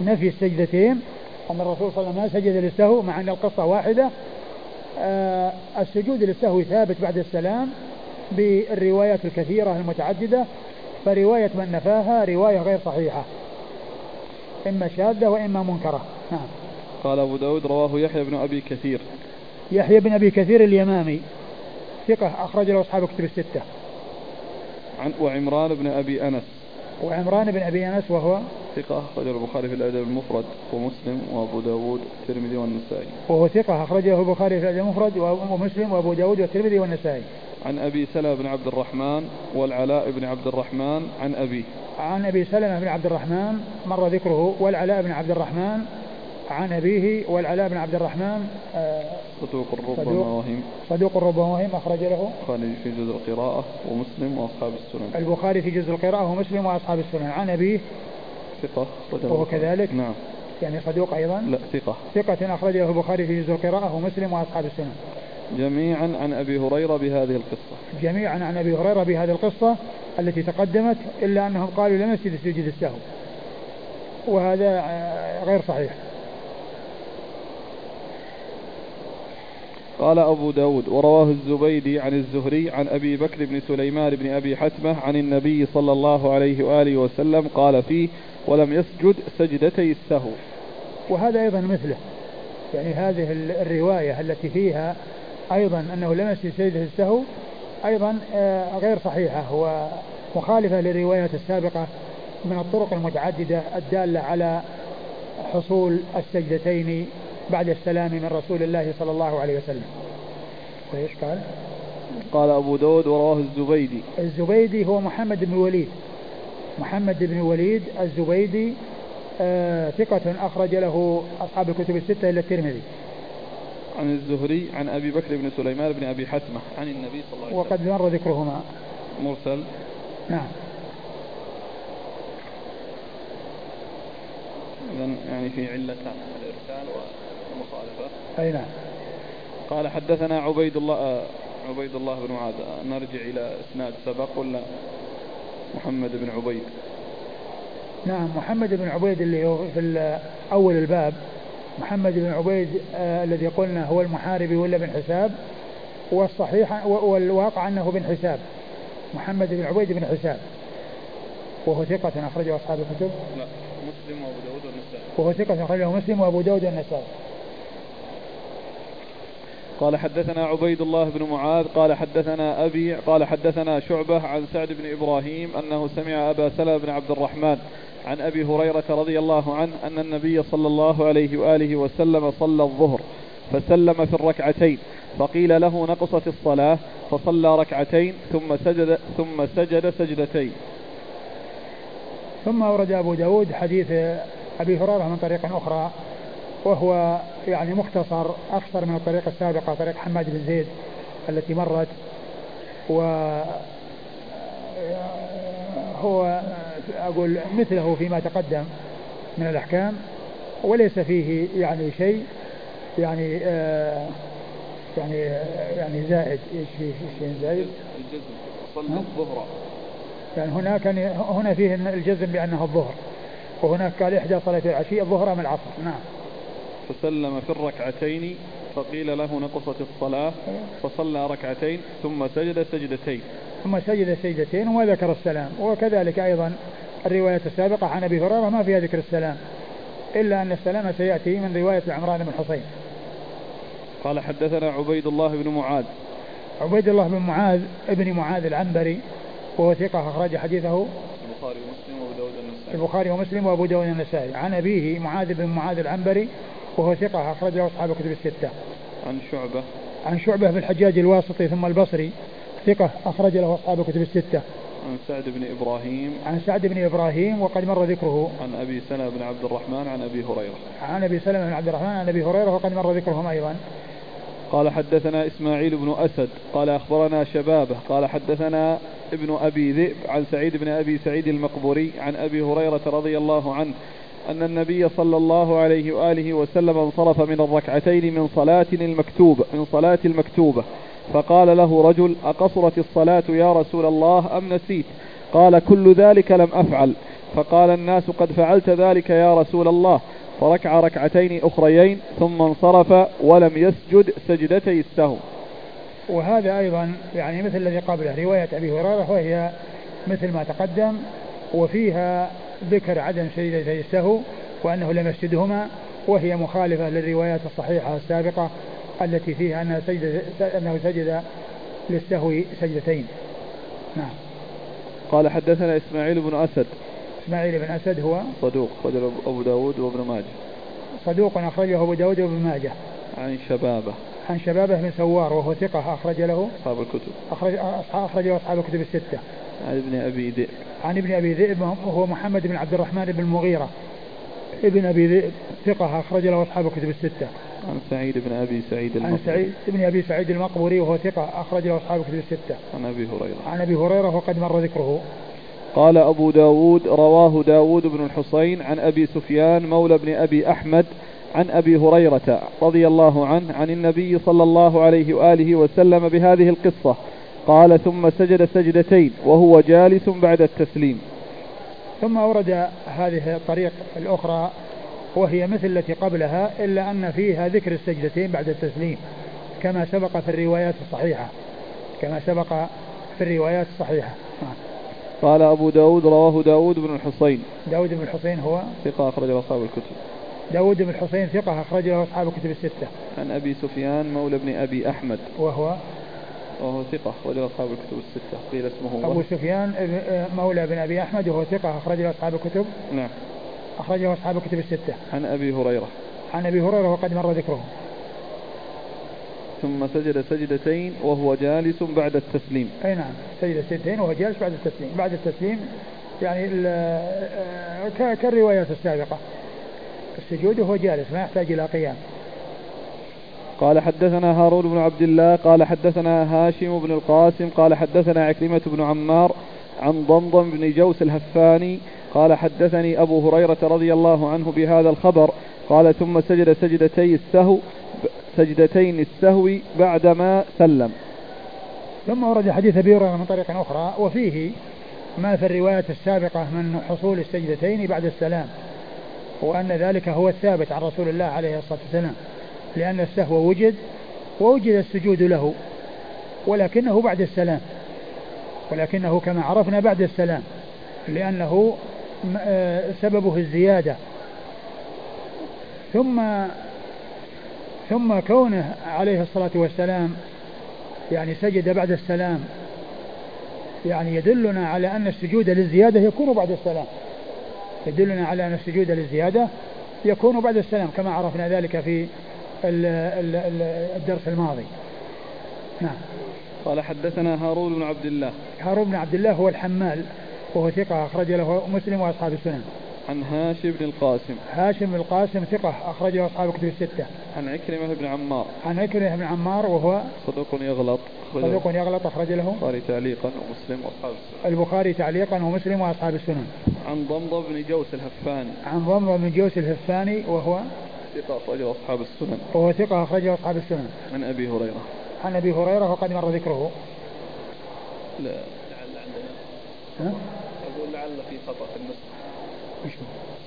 نفي السجدتين أن الرسول صلى الله عليه وسلم ما سجد للسهو مع أن القصة واحدة. آه، السجود للسهو ثابت بعد السلام بالروايات الكثيرة المتعددة فرواية من نفاها رواية غير صحيحة إما شاذة وإما منكرة. نعم. قال أبو داود رواه يحيى بن أبي كثير. يحيى بن أبي كثير اليمامي ثقة أخرج له أصحاب كتب الستة. عن وعمران بن أبي أنس. وعمران بن أبي أنس وهو؟ ثقة أخرجه البخاري في الأدب المفرد ومسلم وأبو داود والترمذي والنسائي. وهو ثقة أخرجه البخاري في الأدب المفرد ومسلم وأبو داود والترمذي والنسائي. عن أبي سلمة بن عبد الرحمن والعلاء بن عبد الرحمن عن أبيه. عن أبي سلمة بن عبد الرحمن مر ذكره والعلاء بن عبد الرحمن عن أبيه والعلاء بن عبد الرحمن آه، صدوق ربما وهم صدوق ربما وهم أخرج له. البخاري في جزء القراءة ومسلم وأصحاب السنن. البخاري في جزء القراءة ومسلم وأصحاب السنن. عن أبيه ثقة وهو كذلك؟ نعم. يعني صدوق أيضا؟ لا ثقة. ثقة أخرجه البخاري في جزء القراءة ومسلم وأصحاب السنن. جميعا عن أبي هريرة بهذه القصة. جميعا عن أبي هريرة بهذه القصة التي تقدمت إلا أنهم قالوا لم يسجد سجود السهو. وهذا آه، غير صحيح. قال أبو داود ورواه الزبيدي عن الزهري عن أبي بكر بن سليمان بن أبي حتمة عن النبي صلى الله عليه وآله وسلم قال فيه ولم يسجد سجدتي السهو. وهذا أيضا مثله. يعني هذه الرواية التي فيها أيضا أنه لم يسجد سجدة السهو أيضا آه، غير صحيحة. ومخالفة للروايات السابقة من الطرق المتعددة الدالة على حصول السجدتين بعد السلام من رسول الله صلى الله عليه وسلم. وإيش قال؟ قال أبو داود ورواه الزبيدي. الزبيدي هو محمد بن وليد. محمد بن وليد الزبيدي آه ثقة أخرج له أصحاب الكتب الستة إلا الترمذي. عن الزهري عن أبي بكر بن سليمان بن أبي حتمة عن النبي صلى الله عليه وسلم. وقد مر ذكرهما. مرسل. نعم. إذا يعني في علتان الإرسال والمخالفة. أي نعم. قال حدثنا عبيد الله آه، عبيد الله بن معاذ. نرجع إلى إسناد سبق ولا؟ محمد بن عبيد. نعم محمد بن عبيد اللي هو في أول الباب. محمد بن عبيد آه الذي قلنا هو المحاربي ولا بن حساب؟ والصحيح والواقع أنه بن حساب. محمد بن عبيد بن حساب. وهو ثقة أخرجه أصحاب الكتب. لا مسلم وأبو داود والنسائي. وهو ثقة أخرجه مسلم وأبو داود والنسائي. قال حدثنا عبيد الله بن معاذ قال حدثنا أبي قال حدثنا شعبة عن سعد بن إبراهيم أنه سمع أبا سلمة بن عبد الرحمن عن أبي هريرة رضي الله عنه أن النبي صلى الله عليه وآله وسلم صلى الظهر فسلم في الركعتين فقيل له نقصت الصلاة فصلى ركعتين ثم سجد ثم سجد سجدتين. ثم أورد أبو داود حديث أبي هريرة من طريق أخرى وهو يعني مختصر أكثر من الطريقة السابقة طريق حماد بن زيد التي مرت و هو أقول مثله فيما تقدم من الأحكام وليس فيه يعني شيء يعني آه يعني يعني زائد. إيش فيه؟ شيء زائد؟ الجزم صلى الظهر. يعني هناك هنا فيه الجزم بأنه الظهر وهناك قال إحدى صلاة العشي الظهر أم العصر. نعم. فسلم في الركعتين فقيل له نقصت الصلاة فصلى ركعتين ثم سجد سجدتين ثم سجد سجدتين وما ذكر السلام. وكذلك أيضا الرواية السابقة عن أبي هريرة ما فيها ذكر السلام إلا أن السلام سيأتي من رواية عمران بن حصين. قال حدثنا عبيد الله بن معاذ. عبيد الله بن معاذ ابن معاذ العنبري وهو ثقة أخرج حديثه البخاري ومسلم وأبو داود النسائي البخاري ومسلم وأبو داود النسائي عن أبيه معاذ بن معاذ العنبري وهو ثقة أخرج له أصحاب الكتب الستة. عن شعبة. عن شعبة بن الحجاج الواسطي ثم البصري ثقة أخرج له أصحاب الكتب الستة. عن سعد بن إبراهيم. عن سعد بن إبراهيم وقد مر ذكره. عن أبي سلمة بن عبد الرحمن عن أبي هريرة. عن أبي سلمة بن عبد الرحمن عن أبي هريرة وقد مر ذكرهم أيضا. قال حدثنا إسماعيل بن أسد. قال أخبرنا شبابه. قال حدثنا ابن أبي ذئب عن سعيد بن أبي سعيد المقبوري عن أبي هريرة رضي الله عنه أن النبي صلى الله عليه وآله وسلم انصرف من الركعتين من صلاة المكتوبة من صلاة المكتوبة. فقال له رجل أقصرت الصلاة يا رسول الله أم نسيت؟ قال كل ذلك لم أفعل. فقال الناس قد فعلت ذلك يا رسول الله. فركع ركعتين أخريين ثم انصرف ولم يسجد سجدتي السهو وهذا أيضا يعني مثل الذي قبله رواية أبي هريرة وهي مثل ما تقدم وفيها ذكر عدم سجدتي السهو وأنه لم يسجدهما وهي مخالفة للروايات الصحيحة السابقة التي فيها أنه سجد, أنه سجد للسهو سجدتين. نعم. قال حدثنا إسماعيل بن أسد. إسماعيل بن أسد هو؟ صدوق رجل أبو داود وابن ماجه. صدوق أخرجه أبو داود وابن ماجه. عن شبابة. عن شبابة بن سوار وهو ثقة أخرج له؟ أصحاب الكتب. أخرج أخرج له أصحاب الكتب الستة. عن ابن أبي ذئب. عن ابن أبي ذئب وهو محمد بن عبد الرحمن بن المغيرة. ابن أبي ذئب ثقة أخرج له أصحاب الكتب الستة. عن سعيد بن أبي سعيد المقبوري. عن سعيد بن أبي سعيد المقبوري وهو ثقة أخرج له أصحاب الكتب الستة. عن أبي هريرة. عن أبي هريرة وقد مر ذكره. قال أبو داود رواه داود بن الحصين عن أبي سفيان مولى بن أبي أحمد عن أبي هريرة رضي الله عنه عن النبي صلى الله عليه وآله وسلم بهذه القصة. قال ثم سجد سجدتين وهو جالس بعد التسليم. ثم أورد هذه الطريق الأخرى وهي مثل التي قبلها إلا أن فيها ذكر السجدتين بعد التسليم كما سبق في الروايات الصحيحة. كما سبق في الروايات الصحيحة. قال أبو داود رواه داود بن الحصين. داود بن الحصين هو؟ ثقة أخرج أصحاب الكتب. داود بن الحصين ثقة أخرج له أصحاب الكتب الستة. عن أبي سفيان مولى بن أبي أحمد. وهو؟ وهو ثقة أخرج أصحاب الكتب الستة. قيل اسمه أبو سفيان مولى بن أبي أحمد وهو ثقة أخرج له أصحاب الكتب. نعم. أخرجه أصحاب الكتب الستة. عن أبي هريرة. عن أبي هريرة وقد مر ذكره ثم سجد سجدتين وهو جالس بعد التسليم. أي نعم سجد سجدتين وهو جالس بعد التسليم. بعد التسليم يعني آه، كالروايات السابقة. السجود وهو جالس ما يحتاج إلى قيام. قال حدثنا هارون بن عبد الله قال حدثنا هاشم بن القاسم قال حدثنا عكرمة بن عمار عن ضمضم بن جوس الهفاني قال حدثني أبو هريرة رضي الله عنه بهذا الخبر قال ثم سجد سجدتي السهو سجدتين السهو بعدما سلم. ثم ورد حديث أبي هريرة من طريق أخرى وفيه ما في الروايات السابقة من حصول السجدتين بعد السلام وأن ذلك هو الثابت عن رسول الله عليه الصلاة والسلام لأن السهو وجد ووجد السجود له ولكنه بعد السلام ولكنه كما عرفنا بعد السلام لأنه سببه الزيادة. ثم ثم كونه عليه الصلاة والسلام يعني سجد بعد السلام يعني يدلنا على أن السجود للزيادة يكون بعد السلام. يدلنا على أن السجود للزيادة يكون بعد السلام كما عرفنا ذلك في الدرس الماضي. نعم. قال حدثنا هارون بن عبد الله. هارون بن عبد الله هو الحمال. وهو ثقة أخرج له مسلم وأصحاب السنن. عن هاشم بن القاسم. هاشم بن القاسم ثقة أخرج له أصحاب الكتب الستة. عن عكرمة بن عمار. عن عكرمة بن عمار وهو صدوق يغلط. صدوق يغلط أخرج له البخاري تعليقا ومسلم وأصحاب السنن. البخاري تعليقا ومسلم وأصحاب السنن. عن ضمضم بن جوس الهفاني. عن ضمضم بن جوس الهفاني وهو ثقة أخرجه أصحاب السنن. وهو ثقة أخرجه أصحاب السنن. عن أبي هريرة. عن أبي هريرة وقد مر ذكره. لا. ها؟ أقول لعل في خطأ في النسخة وش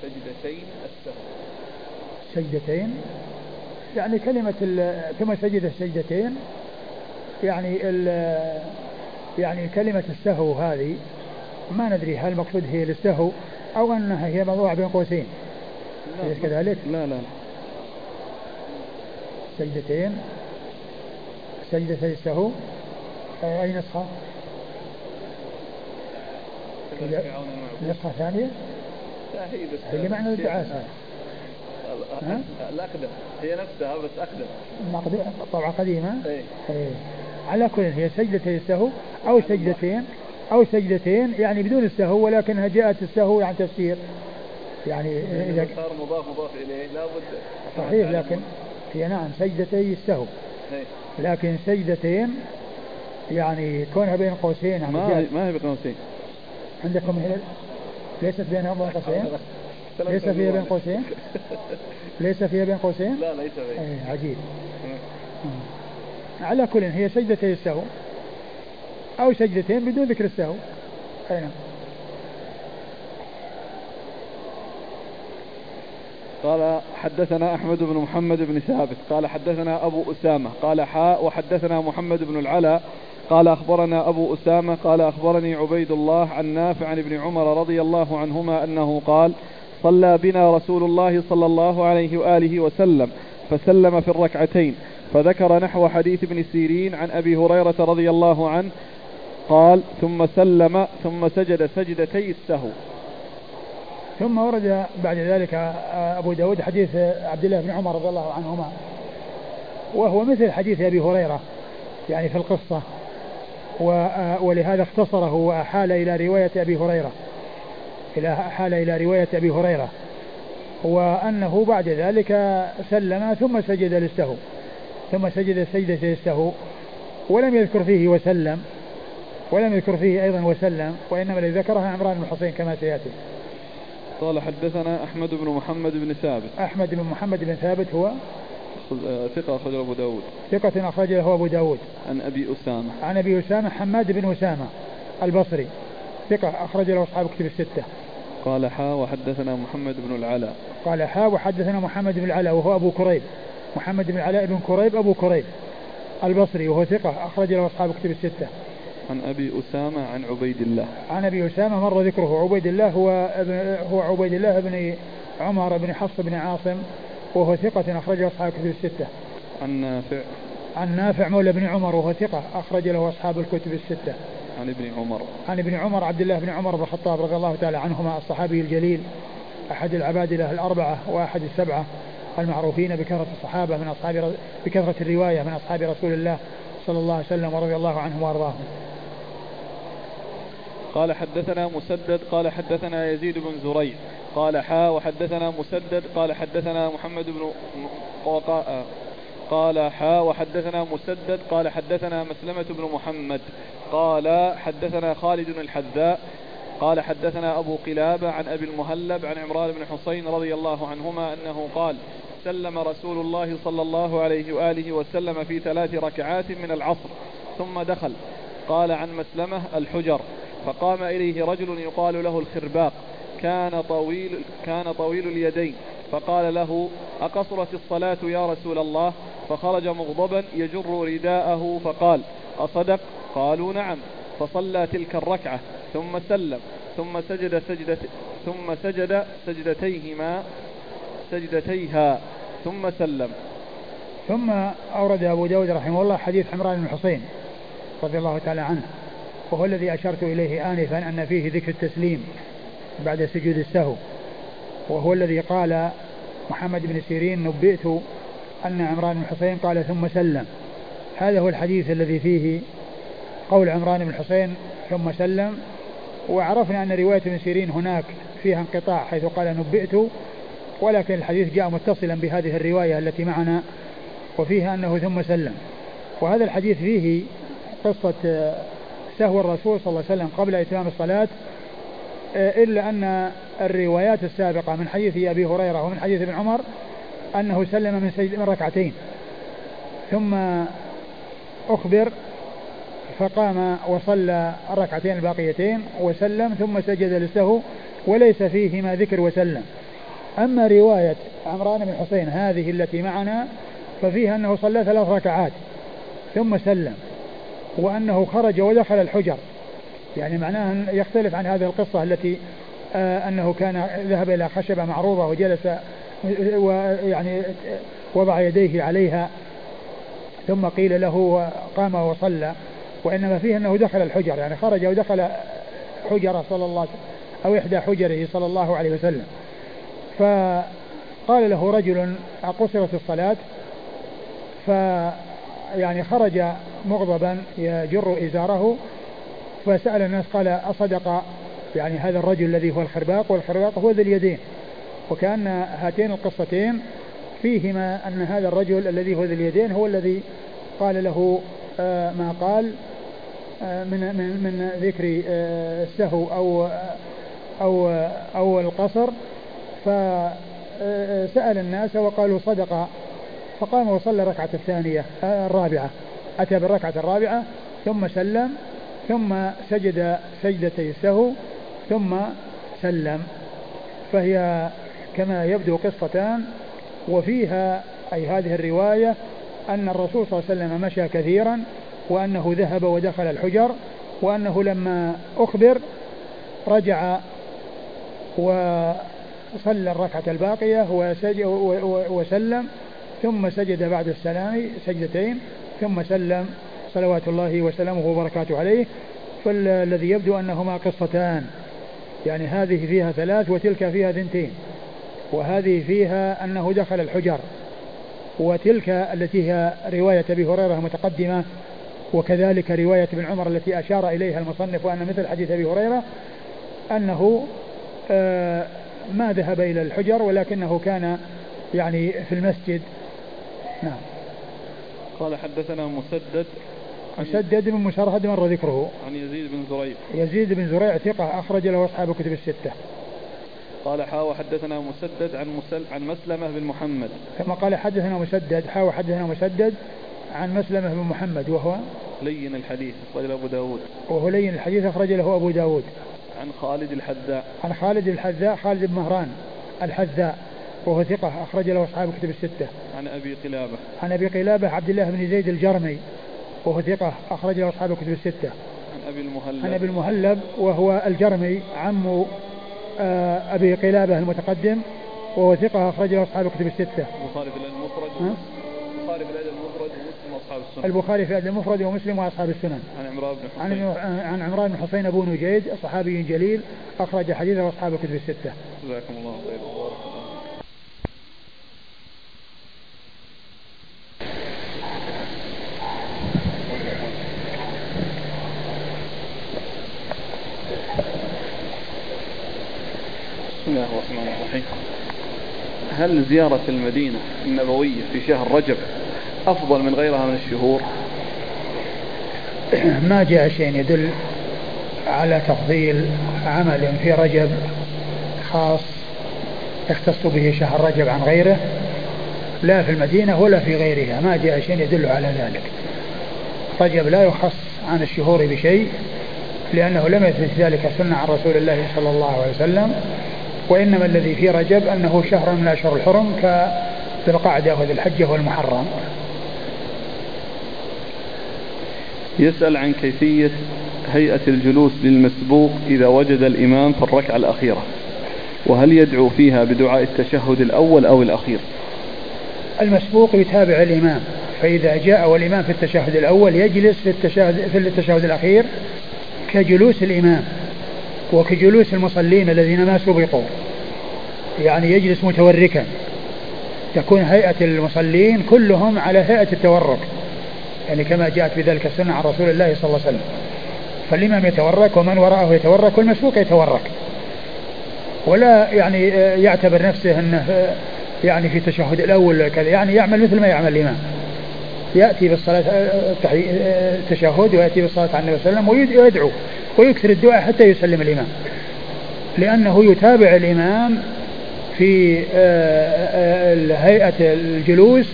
سجدتين السهو. سجدتين؟ يعني كلمة ثم سجد السجدتين يعني يعني كلمة السهو هذه ما ندري هل المقصود هي للسهو أو أنها هي موضوعة بين قوسين. أليس كذلك؟ لا لا سجدتين. سجدتي السهو. أي نسخة؟ نسخة ثانية؟ لا هي بس هي معنى الدعاسة الأقدم هي نفسها بس أقدم طبعة قديمة؟ إيه. إيه. على كل هي سجدتي السهو أو سجدتين أو سجدتين يعني بدون السهو ولكنها جاءت السهو عن تفسير. يعني إذا صار مضاف مضاف إليه لابد صحيح لكن هي نعم سجدتي السهو. إيه. لكن سجدتين يعني كونها بين قوسين يعني ما ما هي بين قوسين عندكم هي ليست بينها بين قوسين؟ ليس فيها بين قوسين؟ ليس فيها بين قوسين؟ لا ليس بين إيه عجيب. على كل هي سجدتي السهو أو سجدتين بدون ذكر السهو. أي نعم. قال حدثنا أحمد بن محمد بن ثابت. قال حدثنا أبو أسامة. قال حاء وحدثنا محمد بن العلاء. قال أخبرنا أبو أسامة قال أخبرني عبيد الله عن نافع عن ابن عمر رضي الله عنهما أنه قال صلى بنا رسول الله صلى الله عليه وآله وسلم فسلم في الركعتين فذكر نحو حديث ابن سيرين عن أبي هريرة رضي الله عنه قال ثم سلم ثم سجد سجدتي السهو. ثم ورد بعد ذلك أبو داود حديث عبد الله بن عمر رضي الله عنهما وهو مثل حديث أبي هريرة يعني في القصة. ولهذا اختصره وأحال إلى رواية أبي هريرة. إلى أحال إلى رواية أبي هريرة. وأنه بعد ذلك سلم ثم سجد للسهو ثم سجد سجدة للسهو ولم يذكر فيه وسلم. ولم يذكر فيه أيضا وسلم. وإنما الذي ذكرها عمران بن حسين كما سيأتي. قال حدثنا أحمد بن محمد بن ثابت. أحمد بن محمد بن ثابت هو ثقة أخرجه أبو داود. ثقة أخرج له أبو داود. عن أبي أسامة. عن أبي أسامة حماد بن أسامة البصري. ثقة أخرج له أصحاب كتب الستة. قال حا وحدثنا محمد بن العلاء. قال حا وحدثنا محمد بن العلاء وهو أبو كريب. محمد بن العلاء بن كريب أبو كريب البصري وهو ثقة أخرج له أصحاب كتب الستة. عن أبي أسامة عن عبيد الله. عن أبي أسامة مر ذكره عبيد الله هو ابن هو عبيد الله بن عمر بن حفص بن عاصم. وهو ثقة أخرجه أصحاب الكتب الستة. عن نافع عن نافع مولى بن عمر وهو ثقة أخرج له أصحاب الكتب الستة. عن ابن عمر عن ابن عمر عبد الله بن عمر بن الخطاب رضي الله تعالى عنهما الصحابي الجليل أحد العبادلة الأربعة وأحد السبعة المعروفين بكثرة الصحابة من أصحاب بكثرة الرواية من أصحاب رسول الله صلى الله عليه وسلم ورضي الله عنهم وأرضاهم. قال حدثنا مسدد قال حدثنا يزيد بن زريع قال حا وحدثنا مسدد قال حدثنا محمد بن قال حا وحدثنا مسدد قال حدثنا مسلمة بن محمد قال حدثنا خالد الحذاء قال حدثنا أبو قلابة عن أبي المهلب عن عمران بن حسين رضي الله عنهما أنه قال سلم رسول الله صلى الله عليه وآله وسلم في ثلاث ركعات من العصر ثم دخل. قال عن مسلمة الحجر فقام إليه رجل يقال له الخرباق. كان طويل كان طويل اليدين. فقال له أقصرت الصلاة يا رسول الله؟ فخرج مغضبا يجر رداءه فقال أصدق؟ قالوا نعم. فصلى تلك الركعة ثم سلم ثم سجد سجدة ثم سجد سجدتيهما سجدتيها ثم سلم. ثم أورد أبو داود رحمه الله حديث عمران بن حسين رضي الله تعالى عنه وهو الذي أشرت إليه آنفا أن فيه ذكر التسليم. بعد سجود السهو. وهو الذي قال محمد بن سيرين نبئت أن عمران بن حسين قال ثم سلم. هذا هو الحديث الذي فيه قول عمران بن حسين ثم سلم. وعرفنا أن رواية ابن سيرين هناك فيها انقطاع حيث قال نبئت ولكن الحديث جاء متصلا بهذه الرواية التي معنا وفيها أنه ثم سلم. وهذا الحديث فيه قصة سهو الرسول صلى الله عليه وسلم قبل إتمام الصلاة إلا أن الروايات السابقة من حديث أبي هريرة ومن حديث ابن عمر أنه سلم من, سجد من ركعتين ثم أخبر فقام وصلى الركعتين الباقيتين وسلم ثم سجد للسهو وليس فيهما ذكر وسلم. أما رواية عمران بن حسين هذه التي معنا ففيها أنه صلى ثلاث ركعات ثم سلم وأنه خرج ودخل الحجر. يعني معناه يختلف عن هذه القصة التي آه أنه كان ذهب إلى خشبة معروضة وجلس ويعني وضع يديه عليها ثم قيل له قام وصلى. وإنما فيه أنه دخل الحجر يعني خرج ودخل حجرة صلى الله أو إحدى حجره صلى الله عليه وسلم. فقال له رجل قصرت الصلاة؟ ف يعني خرج مغضبا يجر إزاره فسأل الناس قال أصدق يعني هذا الرجل الذي هو الخرباق والخرباق هو ذي اليدين. وكأن هاتين القصتين فيهما أن هذا الرجل الذي هو ذي اليدين هو الذي قال له آه، ما قال آه، من من من ذكر آه، السهو أو أو أو القصر. فسأل الناس وقالوا صدق. فقام وصلى الركعة الثانية الرابعة. أتى بالركعة الرابعة ثم سلم. ثم سجد سجدتي السهو ثم سلم. فهي كما يبدو قصتان وفيها أي هذه الرواية أن الرسول صلى الله عليه وسلم مشى كثيرا وأنه ذهب ودخل الحجر وأنه لما أخبر رجع وصلى الركعة الباقية وسلم ثم سجد بعد السلام سجدتين ثم سلم صلوات الله وسلامه وبركاته عليه فالذي يبدو أنهما قصتان. يعني هذه فيها ثلاث وتلك فيها ثنتين. وهذه فيها أنه دخل الحجر وتلك التي هي رواية أبي هريرة متقدمة وكذلك رواية ابن عمر التي أشار إليها المصنف وأن مثل حديث أبي هريرة أنه آه، ما ذهب إلى الحجر ولكنه كان يعني في المسجد. نعم. قال حدثنا مسدد مسدد بن مسرهد مر ذكره. عن يزيد بن زريع. يزيد بن زريع ثقة أخرج له أصحاب الكتب الستة. قال حاوى حدثنا مسدد عن مسل عن مسلمة بن محمد. كما قال حدثنا مسدد حاوى حدثنا مسدد عن مسلمة بن محمد وهو لين الحديث أخرج له أبو داود. وهو لين الحديث أخرج له أبو داود. عن خالد الحذاء. عن خالد الحذاء خالد بن مهران الحذاء وهو ثقة أخرج له أصحاب الكتب الستة. عن أبي قلابة. عن أبي قلابة عبد الله بن زيد الجرمي. وهو ثقة أخرج له أصحاب الكتب الستة. عن أبي المهلب. عن أبي المهلب وهو الجرمي عم آه، أبي قلابة المتقدم وهو ثقة أخرج له أصحاب الكتب الستة. البخاري في المفرد البخاري في الأدب المفرد ومسلم وأصحاب السنن البخاري في الأدب المفرد ومسلم وأصحاب السنن عن عمران بن عن حسين عن عمران بن حسين أبو نجيد صحابي جليل أخرج حديثه أصحاب الكتب الستة. جزاكم الله خير الله الرحمن الرحيم. هل زيارة المدينة النبوية في شهر رجب أفضل من غيرها من الشهور؟ ما جاء شيء يدل على تفضيل عمل في رجب خاص يختص به شهر رجب عن غيره لا في المدينة ولا في غيرها. ما جاء شيء يدل على ذلك. رجب لا يخص عن الشهور بشيء لأنه لم يثبت ذلك سنة عن رسول الله صلى الله عليه وسلم. وإنما الذي في رجب أنه شهر من الأشهر الحرم كذي القعدة وذي الحجة والمحرم. يسأل عن كيفية هيئة الجلوس للمسبوق إذا وجد الإمام في الركعة الأخيرة وهل يدعو فيها بدعاء التشهد الأول أو الأخير؟ المسبوق يتابع الإمام فإذا جاء والإمام في التشهد الأول يجلس في التشهد, في التشهد الأخير كجلوس الإمام. وكجلوس المصلين الذين ما سبقوا. يعني يجلس متوركا. تكون هيئة المصلين كلهم على هيئة التورك. يعني كما جاءت بذلك السنة عن رسول الله صلى الله عليه وسلم. فالإمام يتورك ومن وراءه يتورك والمسبوق يتورك. ولا يعني يعتبر نفسه أنه يعني في التشهد الأول كذا. يعني يعمل مثل ما يعمل الإمام. يأتي بالصلاة التشهد ويأتي بالصلاة على النبي صلى الله عليه وسلم ويدعو. ويكثر الدعاء حتى يسلم الإمام. لأنه يتابع الإمام في هيئة الجلوس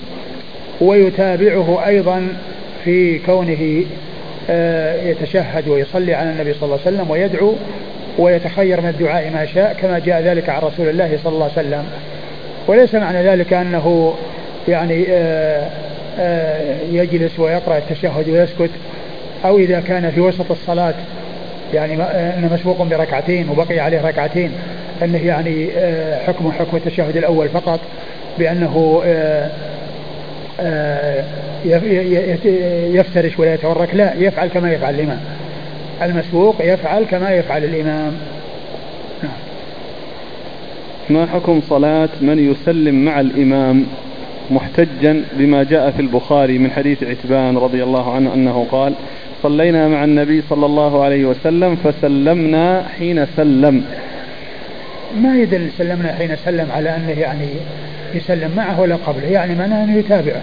ويتابعه أيضا في كونه يتشهد ويصلي على النبي صلى الله عليه وسلم ويدعو ويتخير من الدعاء ما شاء كما جاء ذلك عن رسول الله صلى الله عليه وسلم. وليس معنى ذلك أنه يعني يجلس ويقرأ التشهد ويسكت أو إذا كان في وسط الصلاة يعني أنه مسبوق بركعتين وبقي عليه ركعتين. أنه يعني حكم حكم التشهد الأول فقط بأنه يفترش ولا يتورك لا يفعل كما يفعل الإمام. المسبوق يفعل كما يفعل الإمام. نعم. ما حكم صلاة من يسلم مع الإمام محتجا بما جاء في البخاري من حديث عتبان رضي الله عنه أنه قال صلينا مع النبي صلى الله عليه وسلم فسلمنا حين سلم. ما يدل سلمنا حين سلم على أنه يعني يسلم معه ولا قبله. يعني معناه أنه يتابعه.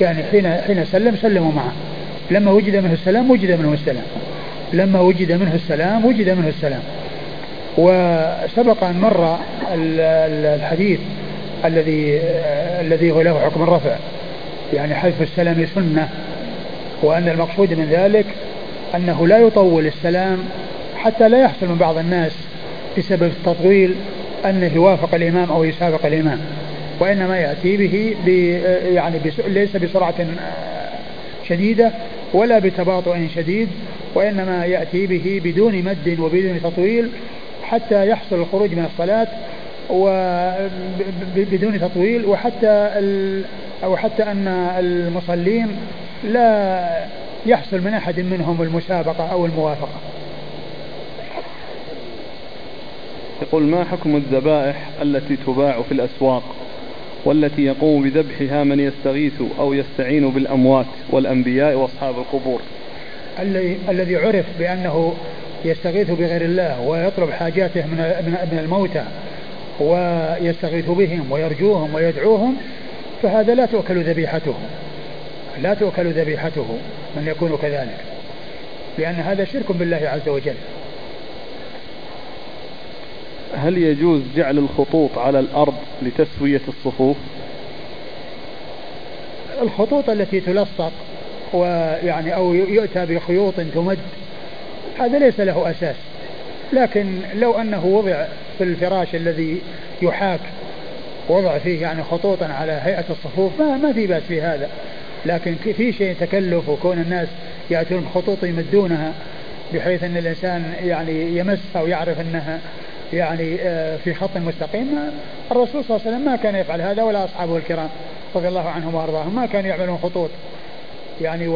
يعني حين حين سلم سلموا معه. لما وجد منه السلام وجد منه السلام. لما وجد منه السلام وجد منه السلام. وسبق أن مر الحديث الذي الذي هو له حكم الرفع. يعني حذف السلام سنة. وأن المقصود من ذلك أنه لا يطول السلام حتى لا يحصل من بعض الناس بسبب التطويل أنه يوافق الإمام أو يسابق الإمام وإنما يأتي به يعني ليس بسرعة شديدة ولا بتباطؤ شديد وإنما يأتي به بدون مد وبدون تطويل حتى يحصل الخروج من الصلاة وبدون تطويل وحتى أو حتى أن المصلين لا يحصل من أحد منهم المسابقة أو الموافقة. يقول ما حكم الذبائح التي تباع في الأسواق والتي يقوم بذبحها من يستغيث أو يستعين بالأموات والأنبياء وأصحاب القبور؟ الذي عرف بأنه يستغيث بغير الله ويطلب حاجاته من من الموتى ويستغيث بهم ويرجوهم ويدعوهم فهذا لا تؤكل ذبيحته. لا تؤكل ذبيحته من يكون كذلك لأن هذا شرك بالله عز وجل. هل يجوز جعل الخطوط على الأرض لتسوية الصفوف؟ الخطوط التي تلصق ويعني أو يؤتى بخيوط تمد هذا ليس له أساس. لكن لو أنه وضع في الفراش الذي يحاك وضع فيه يعني خطوطا على هيئة الصفوف ما, ما في بأس في هذا. لكن في شيء تكلف وكون الناس يأتون بخطوط يمدونها بحيث أن الإنسان يعني يمسها ويعرف أنها يعني آه، في خط مستقيم. الرسول صلى الله عليه وسلم ما كان يفعل هذا ولا أصحابه الكرام رضي الله عنهم وأرضاهم ما كانوا يعملون خطوط. يعني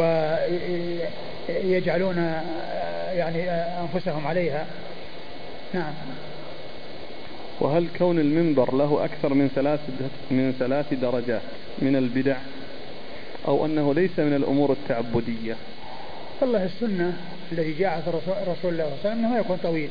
ويجعلون آه، يعني آه، أنفسهم عليها. نعم. وهل كون المنبر له أكثر من ثلاث من ثلاث درجات من البدع؟ أو أنه ليس من الأمور التعبدية. والله السنة الذي جاءت رسول الله صلى الله عليه وسلم أنه يكون طويل.